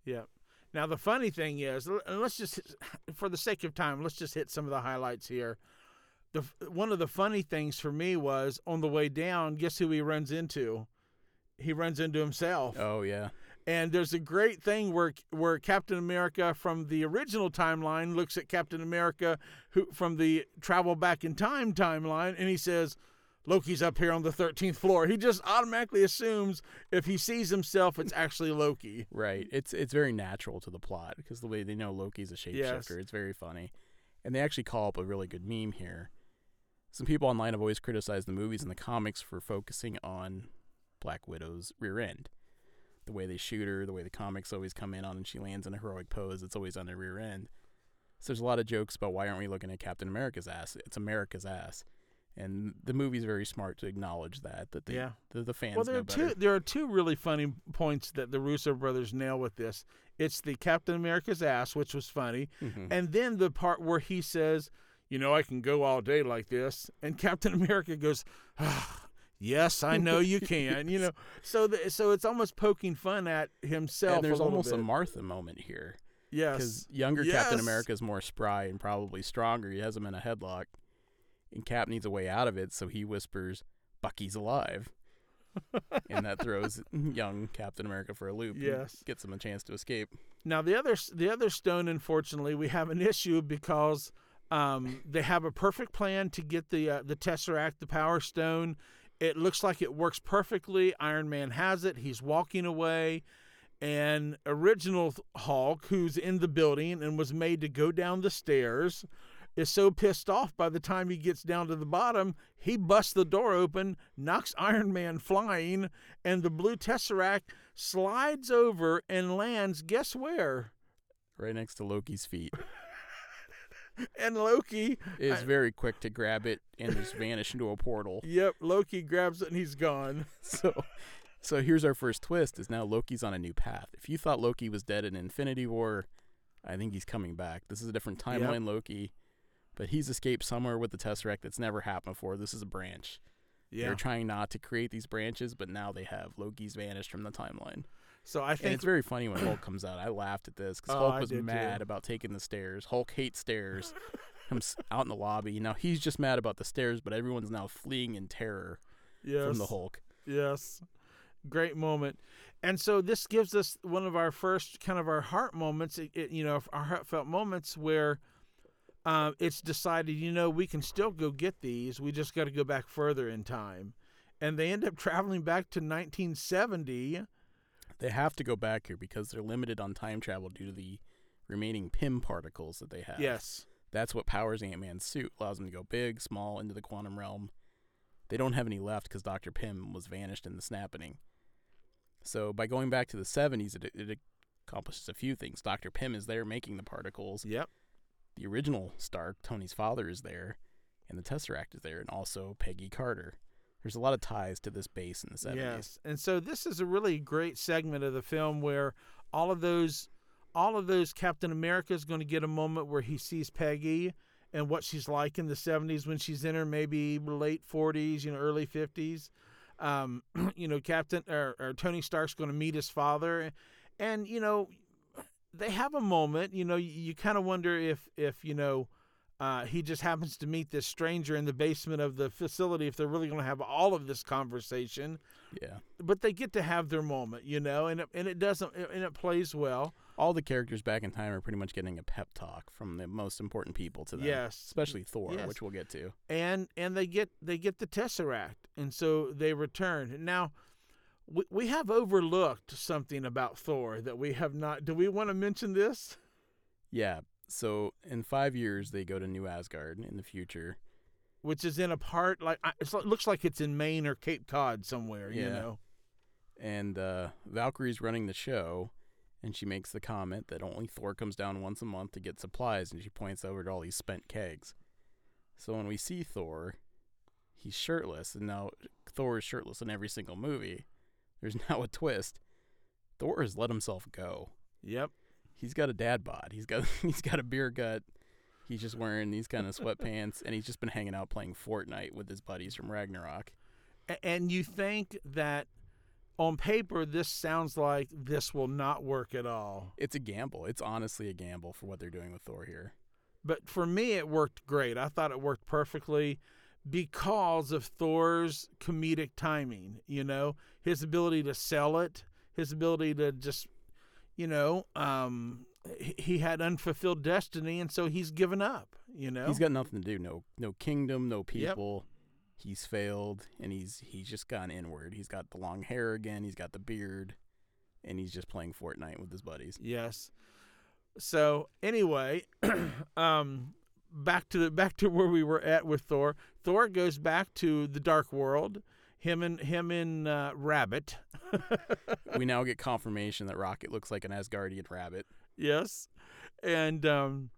Yep. Now the funny thing is, and let's just, for the sake of time, let's just hit some of the highlights here. The one of the funny things for me was on the way down. Guess who he runs into? He runs into himself. Oh yeah, And there's a great thing where where Captain America from the original timeline looks at Captain America who from the travel back in time timeline and he says, Loki's up here on the 13th floor. He just automatically assumes if he sees himself, it's actually Loki. Right. It's it's very natural to the plot because the way they know Loki's a shapeshifter, Yes. it's very funny. And they actually call up a really good meme here. Some people online have always criticized the movies and the comics for focusing on Black Widow's rear end. The way they shoot her, the way the comics always come in on and she lands in a heroic pose, it's always on her rear end. So there's a lot of jokes about why aren't we looking at Captain America's ass? It's America's ass. And the movie's very smart to acknowledge that that they, Yeah. the, the fans Well, there are better. two. There are two really funny points that the Russo brothers nail with this. It's the Captain America's ass, which was funny, Mhm. and then the part where he says, "You know, I can go all day like this," and Captain America goes, ah, "Yes, I know you can." You know, so the, so it's almost poking fun at himself. and there's a almost a. Martha moment here. yes, because younger Captain America is more spry and probably stronger. He has him in a headlock, and Cap needs a way out of it, so he whispers, "Bucky's alive," and that throws young Captain America for a loop. Yes. gets him a chance to escape. Now the other the other stone, unfortunately, we have an issue because um, they have a perfect plan to get the uh, the tesseract, the Power Stone. It looks like it works perfectly. Iron Man has it. He's walking away, and original Hulk, who's in the building and was made to go down the stairs, is so pissed off by the time he gets down to the bottom, he busts the door open, knocks Iron Man flying, and the blue tesseract slides over and lands. Guess where? Right next to Loki's feet. And Loki, Is very quick to grab it and just vanish into a portal. yep, Loki grabs it and he's gone. So, so here's our first twist: is now Loki's on a new path. If you thought Loki was dead in Infinity War, I think he's coming back. This is a different timeline Loki, but he's escaped somewhere with the Tesseract that's never happened before. This is a branch. Yeah. They're trying not to create these branches, but now they have. Loki's vanished from the timeline. So I And think it's very funny when Hulk comes out. I laughed at this because Oh, Hulk was did too. mad about taking the stairs. Hulk hates stairs. Comes out in the lobby. Now he's just mad about the stairs, but everyone's now fleeing in terror yes, from the Hulk. Yes. Great moment. And so this gives us one of our first kind of our heart moments, it, it- you know, our heartfelt moments where uh, it's decided, you know, we can still go get these. We just got to go back further in time. And they end up traveling back to 1970. They have to go back here because they're limited on time travel due to the remaining Pym particles that they have. Yes. That's what powers Ant Man's suit, allows him to go big, small, into the quantum realm. They don't have any left because Dr. Pym was vanished in the snapping. So by going back to the 70s, it, it accomplishes a few things. Dr. Pym is there making the particles. Yep. The original Stark, Tony's father, is there, and the Tesseract is there, and also Peggy Carter. There's a lot of ties to this base in the 70s. Yes, and so this is a really great segment of the film where all of those, all of those Captain America is going to get a moment where he sees Peggy and what she's like in the '70s when she's in her maybe late 40s, you know, early 50s. Um, you know, Captain or, or Tony Stark's going to meet his father, and you know, they have a moment. You know, you, you kind of wonder if if you know. Uh, he just happens to meet this stranger in the basement of the facility if they're really going to have all of this conversation Yeah. but they get to have their moment, you know, and it, and it doesn't and it plays well. All the characters back in time are pretty much getting a pep talk from the most important people to them. Yes. Especially Thor, Yes. which we'll get to. And and they get they get the tesseract, and so they return. Now, we we have overlooked something about Thor that we have not. Do we want to mention this? Yeah. So in five years, they go to New Asgard in the future. Which is in a part like it looks like it's in Maine or Cape Cod somewhere. You Yeah. know. And uh, Valkyrie's running the show, and she makes the comment that only Thor comes down once a month to get supplies, and she points over to all these spent kegs. So when we see Thor, he's shirtless, and now Thor is shirtless in every single movie. There's now a twist. Thor has let himself go. Yep. He's got a dad bod. He's got he's got a beer gut. He's just wearing these kind of sweatpants, and he's just been hanging out playing Fortnite with his buddies from Ragnarok. And you think that on paper this sounds like this will not work at all. It's a gamble. It's honestly a gamble for what they're doing with Thor here. but for me it worked great i thought it worked perfectly because of thor's comedic timing you know his ability to sell it his ability to just you know um he- had unfulfilled destiny and so he's given up you know He's got nothing to do. No, no kingdom, no people. he's failed and he's he's just gone inward. He's got the long hair again, he's got the beard, and he's just playing Fortnite with his buddies. Yes. So anyway, um, back to the back to where we were at with Thor. Thor goes back to the dark world. Him and him and uh, Rabbit. we now get confirmation that Rocket looks like an Asgardian rabbit. yes, and um,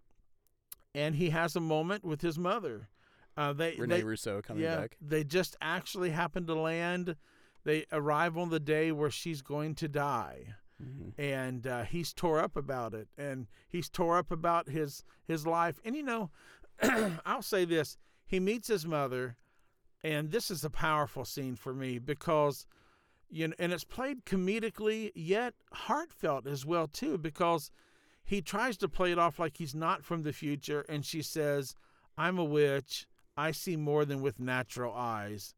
and he has a moment with his mother. Uh, they Rene they, Russo coming yeah, back. they just actually happen to land. They arrive on the day where she's going to die. Mhm. and uh, he's tore up about it, and he's tore up about his his life. And you know, I'll say this: he meets his mother, and this is a powerful scene for me because, you know, and it's played comedically yet heartfelt as well too, because he tries to play it off like he's not from the future, and she says, "I'm a witch. I see more than with natural eyes,"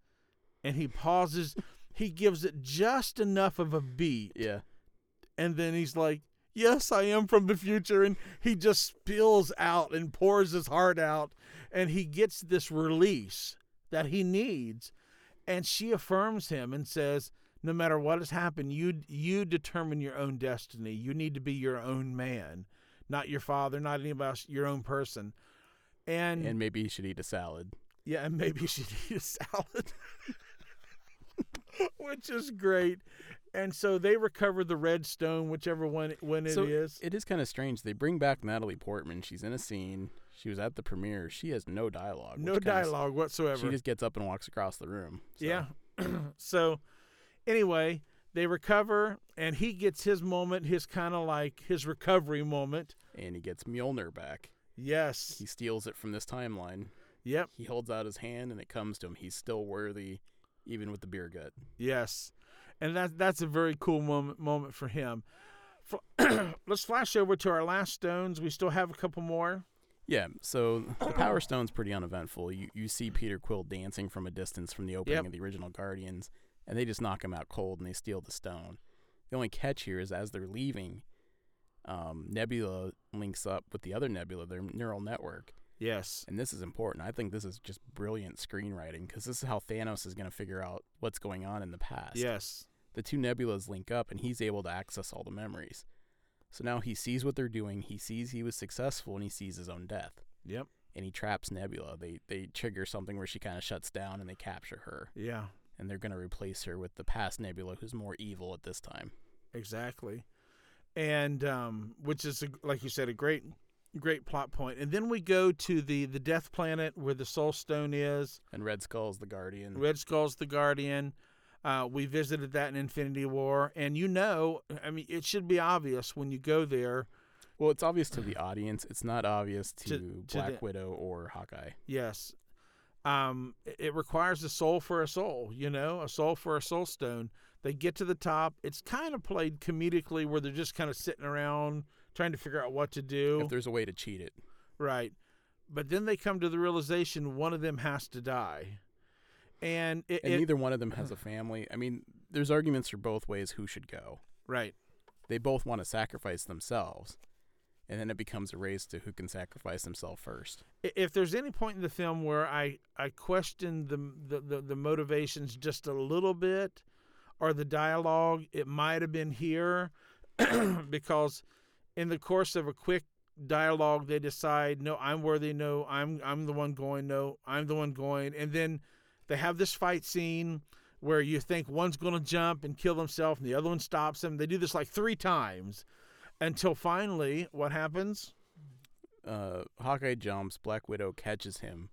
and he pauses. He gives it just enough of a beat Yeah. And then he's like, "Yes, I am from the future," and he just spills out and pours his heart out, and he gets this release that he needs, and she affirms him and says, "No matter what has happened, you you determine your own destiny. You need to be your own man, not your father, not anybody else, your own person." And, And maybe he should eat a salad. yeah, and maybe you should eat a salad, which is great. And so they recover the red stone, whichever one when it is. so it is kind of strange. They bring back Natalie Portman. She's in a scene. She was at the premiere. She has no dialogue. no dialogue whatsoever. She just gets up and walks across the room. So, yeah. so anyway, they recover, and he gets his moment, his kind of like his recovery moment. And he gets Mjolnir back. Yes. He steals it from this timeline. Yep. He holds out his hand and it comes to him. He's still worthy, even with the beer gut. Yes. And that that's a very cool moment moment for him. Fl- Let's flash over to our last stones. We still have a couple more. Yeah, so the Power Stone's pretty uneventful. You you see Peter Quill dancing from a distance from the opening Yep. of the original Guardians, and they just knock him out cold and they steal the stone. The only catch here is as they're leaving, um, Nebula links up with the other Nebula, their neural network, Yes. and this is important. I think this is just brilliant screenwriting because this is how Thanos is going to figure out what's going on in the past. Yes. The two Nebulas link up, and he's able to access all the memories. So now he sees what they're doing. He sees he was successful, and he sees his own death Yep. and he traps Nebula. They they trigger something where she kind of shuts down and they capture her, Yeah. and they're gonna replace her with the past Nebula, who's more evil at this time. Exactly. And um, which is a, like you said a great great plot point. And then we go to the the Death Planet where the Soul Stone is. And Red Skull's the Guardian. Red Skull's the Guardian. Uh, we visited that in Infinity War, and you know, I mean, it should be obvious when you go there. well, it's obvious to the audience. It's not obvious to, To- to Black the- Widow or Hawkeye. Yes, um, it- it requires a soul for a soul. You know, a soul for a soul stone. They get to the top. It's kind of played comedically, where they're just kind of sitting around trying to figure out what to do. If there's a way to cheat it, Right. But then they come to the realization one of them has to die. And it, and it- neither one of them has a family. I mean, there's arguments for both ways who should go. right. They both want to sacrifice themselves, and then it becomes a race to who can sacrifice themselves first. If there's any point in the film where I I question the the, the, the motivations just a little bit or the dialogue, it might have been here because in the course of a quick dialogue they decide no I'm worthy no I'm I'm the one going no I'm the one going and then they have this fight scene where you think one's going to jump and kill himself and the other one stops him they do this like 3 times until finally what happens uh, Hawkeye jumps, Black Widow catches him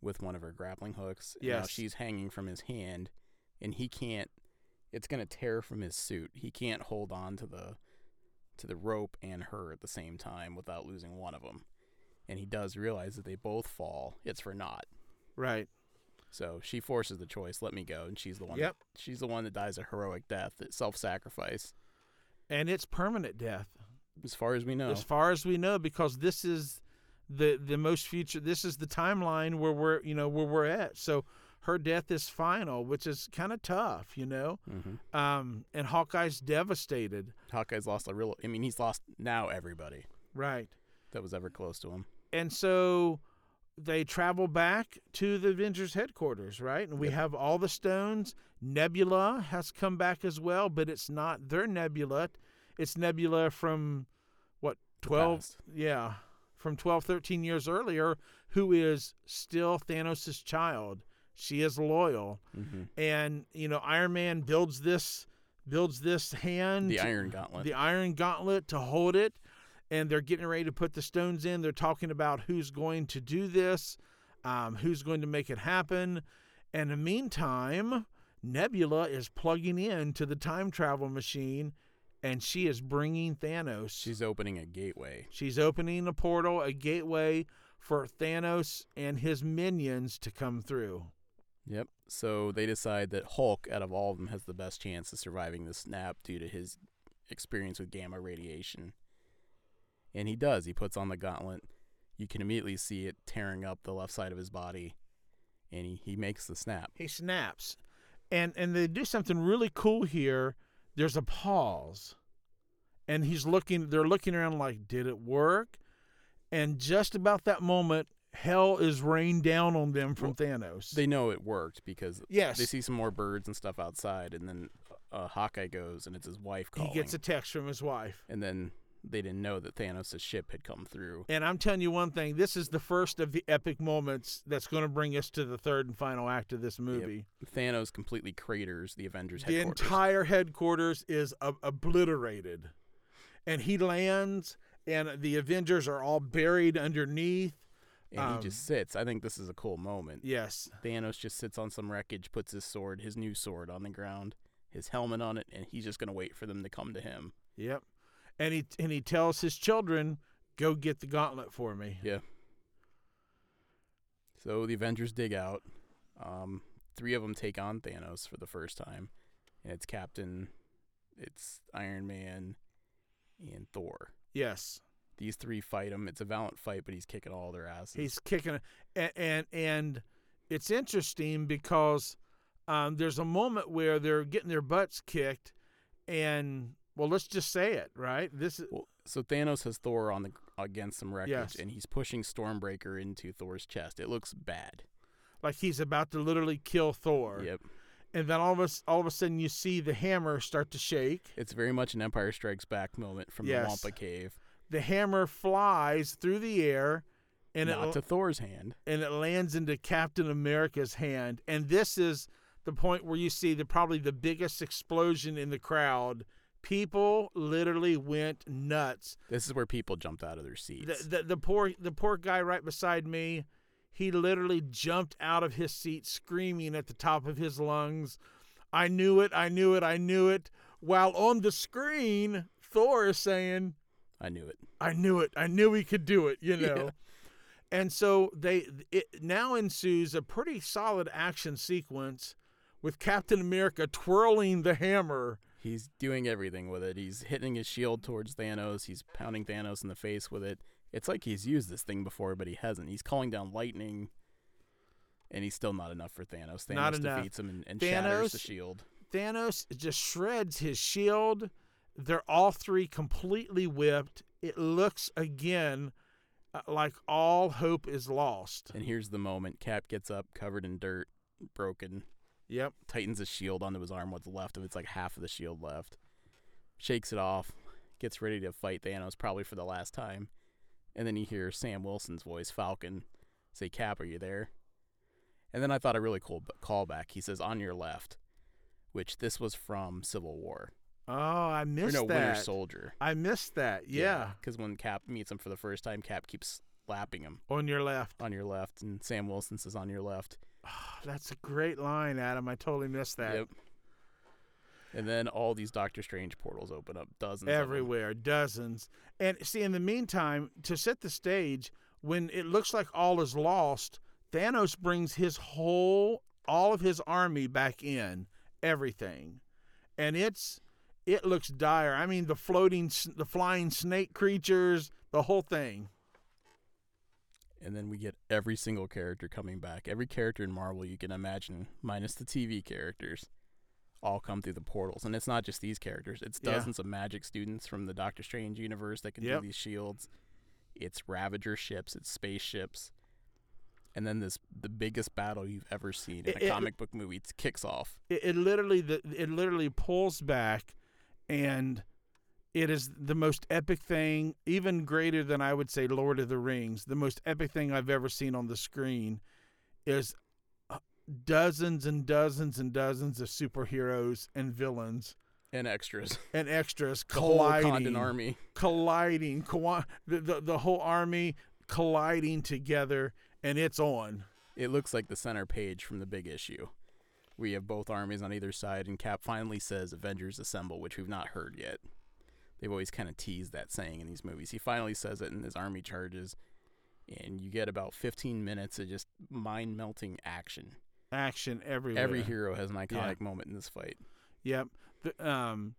with one of her grappling hooks. and Now she's hanging from his hand, and he can't. It's gonna tear from his suit. He can't hold on to the to the rope and her at the same time without losing one of them. And he does realize that they both fall. It's for naught. right So she forces the choice. Let me go, and she's the one. Yep. That, she's the one that dies a heroic death, self-sacrifice, and it's permanent death as far as we know. as far as we know because this is the the most future this is the timeline where we're you know where we're at so her death is final which is kind of tough you know hmm um and hawkeye's devastated Hawkeye's lost a real. I mean, he's lost now everybody right that was ever close to him. and so they travel back to the Avengers headquarters, right? And we Yep. have all the stones. Nebula has come back as well, but it's not their Nebula. It's Nebula from what, 12? Yeah, from 12, 13 years earlier, who is still Thanos' child. She is loyal. hmm And, you know, Iron Man builds this builds this hand The Iron Gauntlet. the iron gauntlet to hold it and they're getting ready to put the stones in they're talking about who's going to do this um, who's going to make it happen and in the meantime nebula is plugging in to the time travel machine and she is bringing thanos She's opening a gateway. she's opening a portal a gateway for thanos and his minions to come through Yep. So they decide that Hulk, out of all of them, has the best chance of surviving the snap due to his experience with gamma radiation. And he does. He puts on the gauntlet. You can immediately see it tearing up the left side of his body, and he, he makes the snap. he snaps and and they do something really cool here there's a pause and he's looking they're looking around like did it work and just about that moment hell is rained down on them from thanos. They know it worked because yes. they see some more birds and stuff outside, and then uh, Hawkeye goes, and it's his wife calling. he gets a text from his wife. And then they didn't know that Thanos' ship had come through. and i'm telling you one thing this is the first of the epic moments that's going to bring us to the third and final act of this movie. Thanos completely craters the Avengers headquarters. the entire headquarters is ob- obliterated. And he lands and the avengers are all buried underneath and um, he just sits. I think this is a cool moment. yes Thanos just sits on some wreckage, puts his sword, his new sword, on the ground, his helmet on it, and he's just gonna wait for them to come to him. yep and he and he tells his children go get the gauntlet for me Yeah. So the Avengers dig out. Um, three of them take on Thanos for the first time, and it's Captain, it's Iron Man, and Thor. yes These three fight him. It's a valiant fight, but he's kicking all their asses. he's kicking and and, and it's interesting because um, there's a moment where they're getting their butts kicked and well let's just say it right this is Well, so Thanos has Thor on the against some wreckage, Yes. and he's pushing Stormbreaker into Thor's chest. It looks bad. like he's about to literally kill thor Yep, and then all of us all of a sudden you see the hammer start to shake it's very much an Empire Strikes Back moment from Yes. the Wampa Cave, the hammer flies through the air and not it to Thor's hand. and it lands into Captain America's hand. And this is the point where you see the probably the biggest explosion in the crowd. People literally went nuts. This is where people jumped out of their seats. the, the, the poor the poor guy right beside me he literally jumped out of his seat screaming at the top of his lungs. I knew it i knew it i knew it. While on the screen thor is saying I knew it. I knew it. I knew he could do it, you Yeah. know. And so they it now ensues a pretty solid action sequence with Captain America twirling the hammer. He's doing everything with it. He's hitting his shield towards Thanos. He's pounding Thanos in the face with it. It's like he's used this thing before, but he hasn't. He's calling down lightning, and he's still not enough for Thanos. Thanos defeats him and, and shatters the shield. Thanos just shreds his shield. They're all three completely whipped. It looks again uh, like all hope is lost. And here's the moment: Cap gets up, covered in dirt, broken, Yep. tightens his shield onto his arm. What's left of it's like half of the shield left. Shakes it off, gets ready to fight Thanos, probably for the last time. And then you hear Sam Wilson's voice, Falcon, say, "Cap, are you there?" And then I thought a really cool callback. He says, "On your left," which this was from Civil War. Oh, I Or missed no, Winter that. Soldier. I missed that. Yeah. Because when Cap meets him for the first time, Cap keeps slapping him On your left. on your left, and Sam Wilson says, "On your left." That's a great line, Adam. I totally missed that. Yep. And then all these Doctor Strange portals open up, dozens everywhere, dozens. And see, in the meantime, to set the stage, when it looks like all is lost, Thanos brings his whole, all of his army back in, everything, and it's, it looks dire. I mean, the floating, the flying snake creatures, the whole thing. And then we get every single character coming back. Every character in Marvel you can imagine, minus the TV characters, all come through the portals. And it's not just these characters, it's Yeah. dozens of magic students from the Doctor Strange universe that can Yep. do these shields. It's Ravager ships, it's spaceships. and then this the biggest battle you've ever seen in It- a it- comic book movie t- kicks off. it, it literally the, it literally pulls back and it is the most epic thing even greater than i would say lord of the rings the most epic thing i've ever seen on the screen is uh, dozens and dozens and dozens of superheroes and villains And extras, and extras colliding army. colliding co- the, the, the whole army colliding together and it's on It looks like the center page from the big issue. We have both armies on either side, and Cap finally says "Avengers Assemble," which we've not heard yet. They've always kind of teased that saying in these movies. He finally says it, and his army charges, and you get about 15 minutes of just mind melting action. action everywhere Every hero has an iconic moment in this fight. Yep. The, um,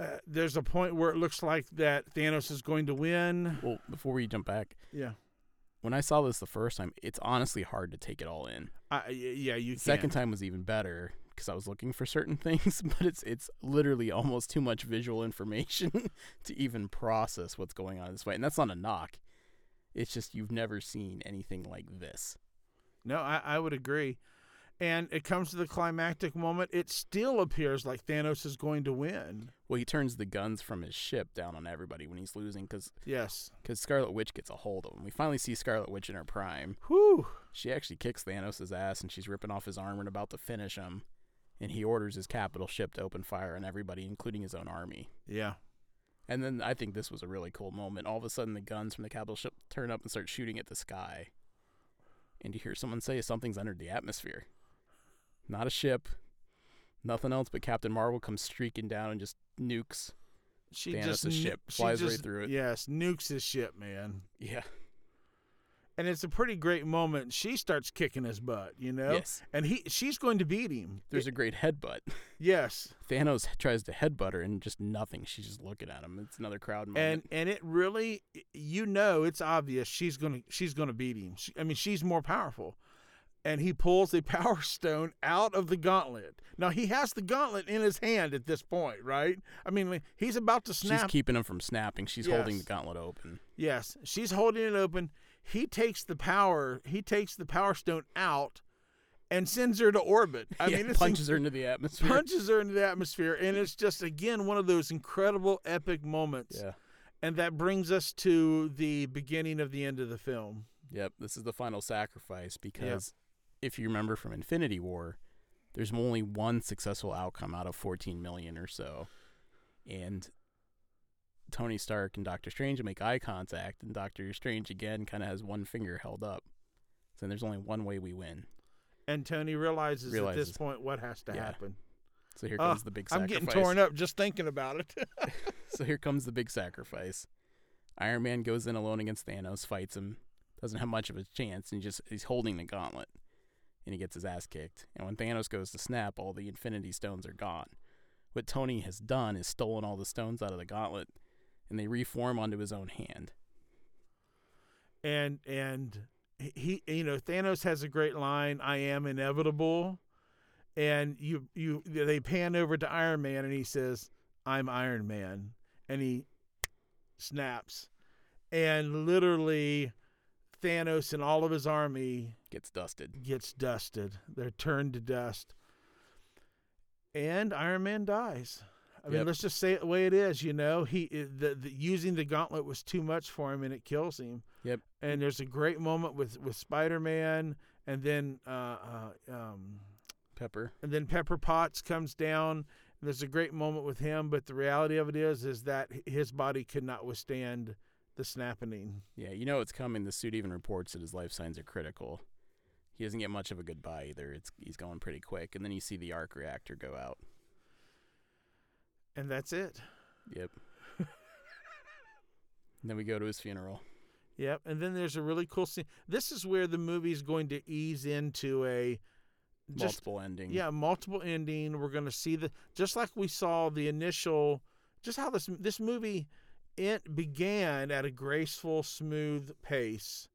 uh, there's a point where it looks like that Thanos is going to win. Well, before we jump back, Yeah. When I saw this the first time, it's honestly hard to take it all in. I, y- yeah, you second can. time was even better because I was looking for certain things, but it's it's literally almost too much visual information to even process what's going on in this way. And that's not a knock. It's just you've never seen anything like this. No, I, I would agree. And it comes to the climactic moment. It still appears like Thanos is going to win. Well, he turns the guns from his ship down on everybody when he's losing because Yes. Because Scarlet Witch gets a hold of him. We finally see Scarlet Witch in her prime. Whew. She actually kicks Thanos' ass and she's ripping off his armor and about to finish him. And he orders his capital ship to open fire on everybody, including his own army. Yeah. And then I think this was a really cool moment. All of a sudden, the guns from the capital ship turn up and start shooting at the sky. And you hear someone say something's entered the atmosphere. Not a ship, nothing else, but Captain Marvel comes streaking down and just nukes. She Thanos' just ship she flies right through it. Yes, nukes his ship, man. Yeah. And it's a pretty great moment. She starts kicking his butt, you know? Yes. And he she's going to beat him. There's a great headbutt. Yes. Thanos tries to headbutt her and just nothing. She's just looking at him. It's another crowd and moment. and it really you know it's obvious she's gonna she's gonna beat him she, i mean she's more powerful and he pulls the power stone out of the gauntlet now he has the gauntlet in his hand at this point right i mean he's about to snap. She's keeping him from snapping. She's holding the gauntlet open. yes she's holding it open he takes the power he takes the power stone out and sends her to orbit i Yeah, mean it's punches her into the atmosphere. punches her into the atmosphere and it's just again one of those incredible epic moments Yeah. and that brings us to the beginning of the end of the film Yep, this is the final sacrifice because if you remember from Infinity War, there's only one successful outcome out of 14 million or so. And Tony Stark and Doctor Strange make eye contact, and Doctor Strange again kind of has one finger held up. So there's only one way we win. And Tony realizes, at this point what has to Yeah. happen. So here Oh, comes the big I'm sacrifice. getting torn up just thinking about it. So here comes the big sacrifice. Iron Man goes in alone against Thanos, fights him, doesn't have much of a chance, and just he's holding the gauntlet, and he gets his ass kicked. And when Thanos goes to snap, all the Infinity Stones are gone. What Tony has done is stolen all the stones out of the gauntlet, and they reform onto his own hand. and and he you know Thanos has a great line, I am inevitable. And you you they pan over to Iron Man and he says, I'm Iron Man. And he snaps. And literally Thanos and all of his army Gets dusted. gets dusted. They're turned to dust. And Iron Man dies. I mean, Yep. let's just say it the way it is. You know, he the, the using the gauntlet was too much for him, and it kills him. Yep. And there's a great moment with with Spider Man, and then uh, uh, um, Pepper. and then Pepper Potts comes down. And there's a great moment with him, but the reality of it is, is that his body could not withstand the snapping. Yeah, you know it's coming. The suit even reports that his life signs are critical. He doesn't get much of a goodbye either. It's he's going pretty quick, and then you see the arc reactor go out. And that's it. Yep. then we go to his funeral. Yep. And then there's a really cool scene. This is where the movie's going to ease into a just Multiple ending. yeah multiple ending. We're going to see the just like we saw the initial, just how this this movie it began at a graceful, smooth pace,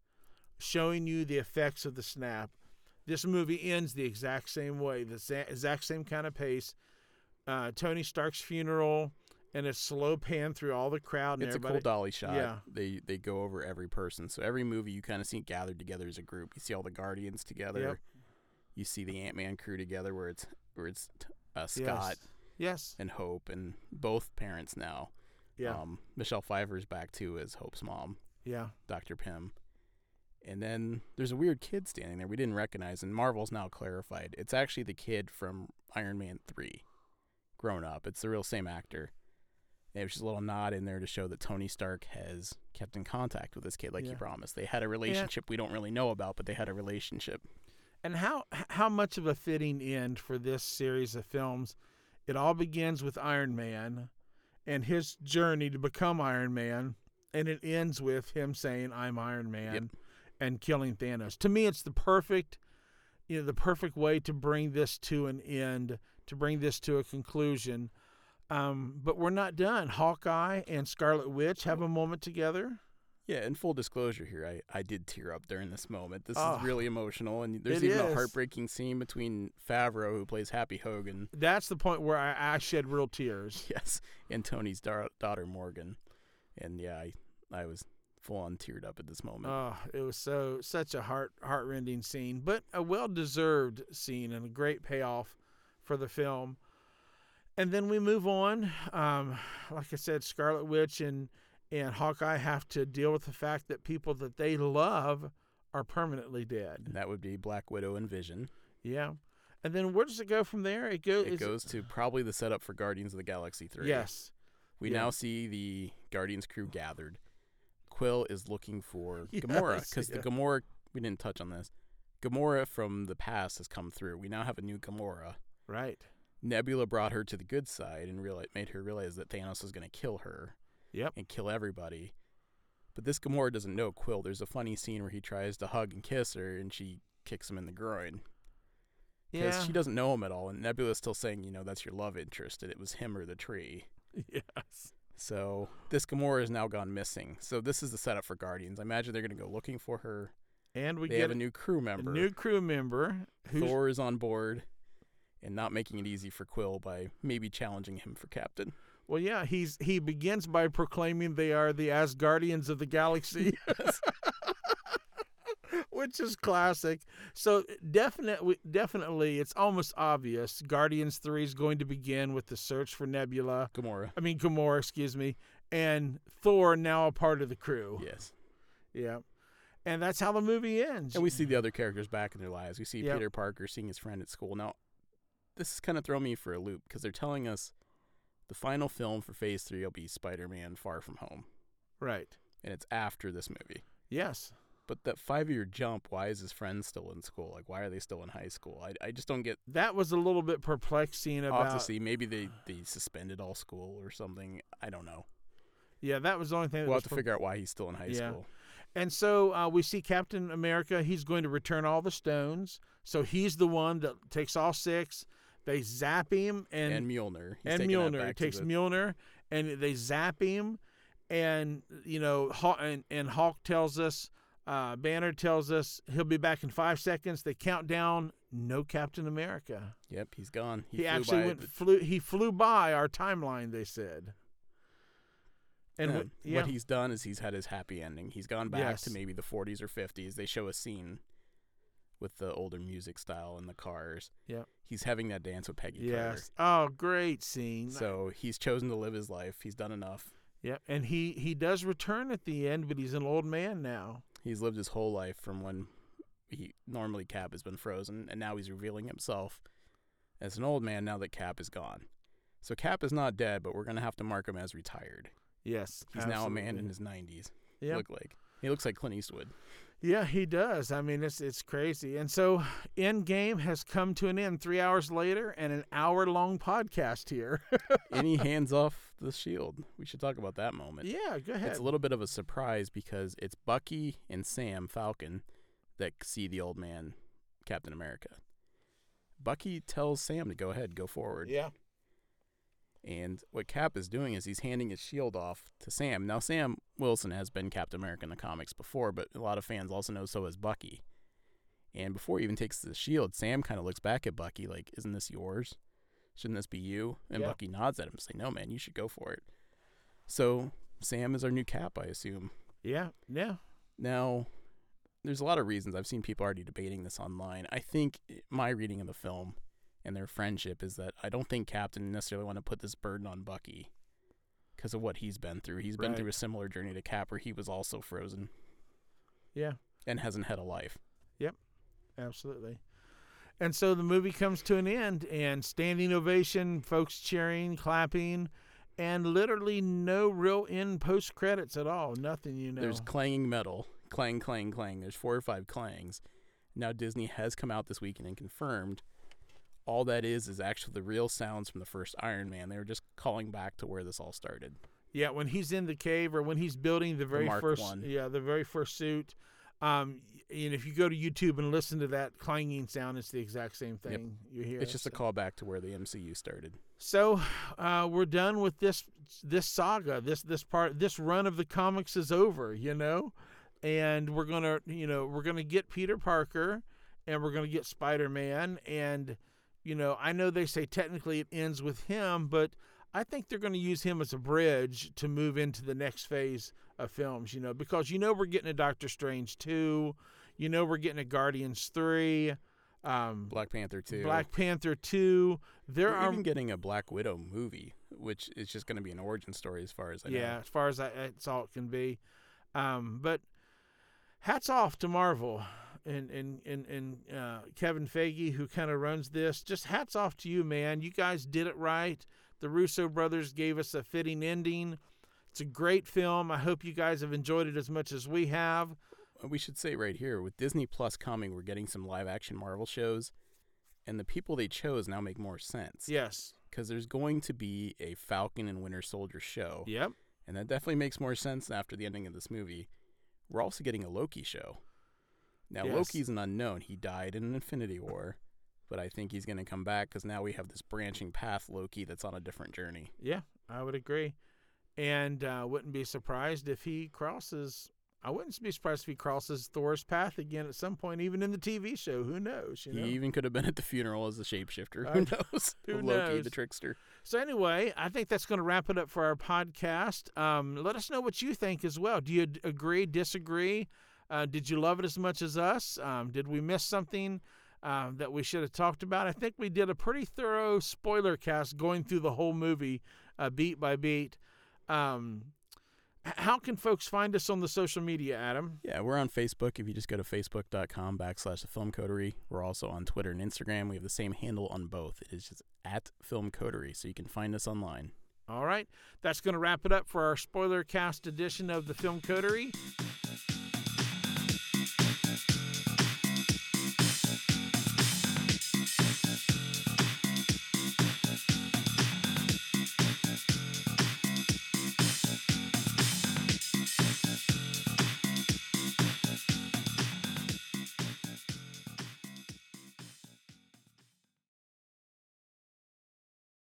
showing you the effects of the snap. This movie ends the exact same way, the exact same kind of pace. Uh, Tony Stark's funeral and a slow pan through all the crowd and It's a cool dolly shot. Yeah. They they go over every person. So every movie you kind of see gathered together as a group. You see all the Guardians together. Yep. You see the Ant Man crew together, where it's where it's uh, Scott Yes. Yes. and Hope and both parents now. Yeah. Um, Michelle Pfeiffer's back too as Hope's mom, yeah. Dr. Pym. And then there's a weird kid standing there we didn't recognize, and Marvel's now clarified. It's actually the kid from Iron Man 3, grown up. It's the real same actor. They have just a little nod in there to show that Tony Stark has kept in contact with this kid like he promised. They had a relationship we don't really know about, but they had a relationship. And how how much of a fitting end for this series of films? It all begins with Iron Man and his journey to become Iron Man, and it ends with him saying, "I'm Iron Man," Yep. and killing Thanos. To me, it's the perfect, you know, the perfect way to bring this to an end, to bring this to a conclusion. Um, but we're not done. Hawkeye and Scarlet Witch have a moment together. Yeah, in full disclosure here, I, I did tear up during this moment. This Oh. is really emotional, and there's even a heartbreaking scene between Favreau, who plays Happy Hogan, That's the point where I, I shed real tears. yes, and Tony's dar- daughter Morgan, and yeah, I I was full on teared up at this moment. Oh, it was so such a heart heartrending scene, but a well deserved scene and a great payoff for the film. And then we move on. Um, like I said, Scarlet Witch and and Hawkeye have to deal with the fact that people that they love are permanently dead. that would be Black Widow and Vision. Yeah. And then where does it go from there? It, go, It goes to probably the setup for Guardians of the Galaxy three. Yes. we yeah. now see the Guardians crew gathered. Quill is looking for Gamora because yeah. the Gamora we didn't touch on this. Gamora from the past has come through. We now have a new Gamora. Right. Nebula brought her to the good side and reali made her realize that Thanos was going to kill her Yep. and kill everybody. But this Gamora doesn't know Quill. There's a funny scene where he tries to hug and kiss her, and she kicks him in the groin because Yeah. she doesn't know him at all. And Nebula's still saying, you know, that's your love interest, and it was him or the tree. yes. So this Gamora has now gone missing. So this is the setup for Guardians. I imagine they're going to go looking for her. And we they get have a new crew a member. new crew member Thor is on board, and not making it easy for Quill by maybe challenging him for captain. Well, yeah, he's he begins by proclaiming they are the Asgardians of the galaxy, which is classic. So definitely, definitely, it's almost obvious. Guardians Three is going to begin with the search for Nebula. Gamora. I mean Gamora, excuse me, and Thor now a part of the crew. Yes. Yeah, and that's how the movie ends. And we see the other characters back in their lives. We see Yep. Peter Parker seeing his friend at school. Now, this is kind of throwing me for a loop because they're telling us the final film for Phase 3 will be Spider Man Far From Home. right. And it's after this movie. Yes. But that five year jump, why is his friend still in school? Like, why are they still in high school? I, I just don't get. That was a little bit perplexing about. have to see. Maybe they, they suspended all school or something. I don't know. Yeah, that was the only thing. We'll have to per- figure out why he's still in high Yeah. school. And so uh, we see Captain America. He's going to return all the stones. So he's the one that takes all six. They zap him, and And, Mjolnir. He's and Mjolnir to takes the- Mjolnir, and they zap him. And you know, and, and Hulk tells us, uh, Banner tells us he'll be back in five seconds. They count down. No Captain America. Yep, he's gone. He, He, flew actually by went the- flew. He flew by our timeline. They said. And Yeah, what, yeah, what he's done is he's had his happy ending. He's gone back to maybe the 40s or 50s. They show a scene with the older music style and the cars. Yeah. He's having that dance with Peggy yes. Oh, great scene. So he's chosen to live his life. He's done enough. Yeah, and he he does return at the end, but he's an old man now. He's lived his whole life from when he normally Cap has been frozen, and now he's revealing himself as an old man now that Cap is gone. So Cap is not dead, but we're gonna have to mark him as retired. Yes, He's now a man in his 90s. Yeah, Look like he looks like Clint Eastwood. Yeah, he does. I mean, it's it's crazy. And so, Endgame has come to an end. Three hours later, and an hour long podcast here. Any hands off the shield? We should talk about that moment. yeah, go ahead. It's a little bit of a surprise because it's Bucky and Sam Falcon that see the old man, Captain America. Bucky tells Sam to go ahead, go forward. yeah, And what Cap is doing is he's handing his shield off to Sam. Now, Sam Wilson has been Captain America in the comics before, but a lot of fans also know so has Bucky. And before he even takes the shield, Sam kind of looks back at Bucky like, Isn't this yours? Shouldn't this be you? And Yeah. Bucky nods at him, and say, No, man, you should go for it. So Sam is our new Cap, I assume. Yeah, yeah, Now, there's a lot of reasons. I've seen people already debating this online. I think my reading of the film and their friendship is that I don't think Captain necessarily want to put this burden on Bucky because of what he's been through. He's been Right. through a similar journey to Cap where he was also frozen yeah. and hasn't had a life. Yep. Absolutely. And so the movie comes to an end, and standing ovation, folks cheering, clapping, and literally no real end post credits at all. Nothing, you know. There's clanging metal, clang, clang, clang. There's four or five clangs. Now Disney has come out this weekend and confirmed all that is is actually the real sounds from the first Iron Man. They were just calling back to where this all started. yeah, when he's in the cave or when he's building the very Mark first, One. yeah, the very first suit. Um, and if you go to YouTube and listen to that clanging sound, it's the exact same thing you hear. It's just a callback to where the MCU started. So uh, we're done with this this saga. This this part this run of the comics is over, you know, and we're gonna you know we're gonna get Peter Parker, and we're gonna get Spider Man, and you know I know they say technically it ends with him, but I think they're gonna use him as a bridge to move into the next phase of films. You know because you know we're getting a Doctor Strange two, you know we're getting a Guardians three. Um, Black Panther 2. Black Panther two. There We're are even getting a Black Widow movie, which is just going to be an origin story as far as I yeah, know. as far as I, that's all it can be. Um, but hats off to Marvel and and and and uh, Kevin Feige who kind of runs this. Just hats off to you, man. You guys did it right. The Russo brothers gave us a fitting ending. It's a great film. I hope you guys have enjoyed it as much as we have. We should say right here with Disney Plus coming, we're getting some live action Marvel shows, and the people they chose now make more sense. Yes. Because there's going to be a Falcon and Winter Soldier show, Yep. and that definitely makes more sense after the ending of this movie. We're also getting a Loki show. Now, Yes. Loki's an unknown. He died in an Infinity War, but I think he's going to come back because now we have this branching path Loki that's on a different journey. Yeah, I would agree, and uh, wouldn't be surprised if he crosses. I wouldn't be surprised if he crosses Thor's path again at some point, even in the TV show. Who knows? You know. He even could have been at the funeral as the shapeshifter. Who know. knows? Who Loki, knows? the trickster. So anyway, I think that's going to wrap it up for our podcast. Um, let us know what you think as well. Do you agree? Disagree? Uh, did you love it as much as us? Um, did we miss something uh, that we should have talked about? I think we did a pretty thorough spoiler cast going through the whole movie, uh, beat by beat. Um, how can folks find us on the social media, Adam? Yeah, we're on Facebook. If you just go to facebook.com backslash the film coterie. We're also on Twitter and Instagram. We have the same handle on both. It is just at film coterie, so you can find us online. All right, that's going to wrap it up for our spoiler cast edition of the Film Coterie.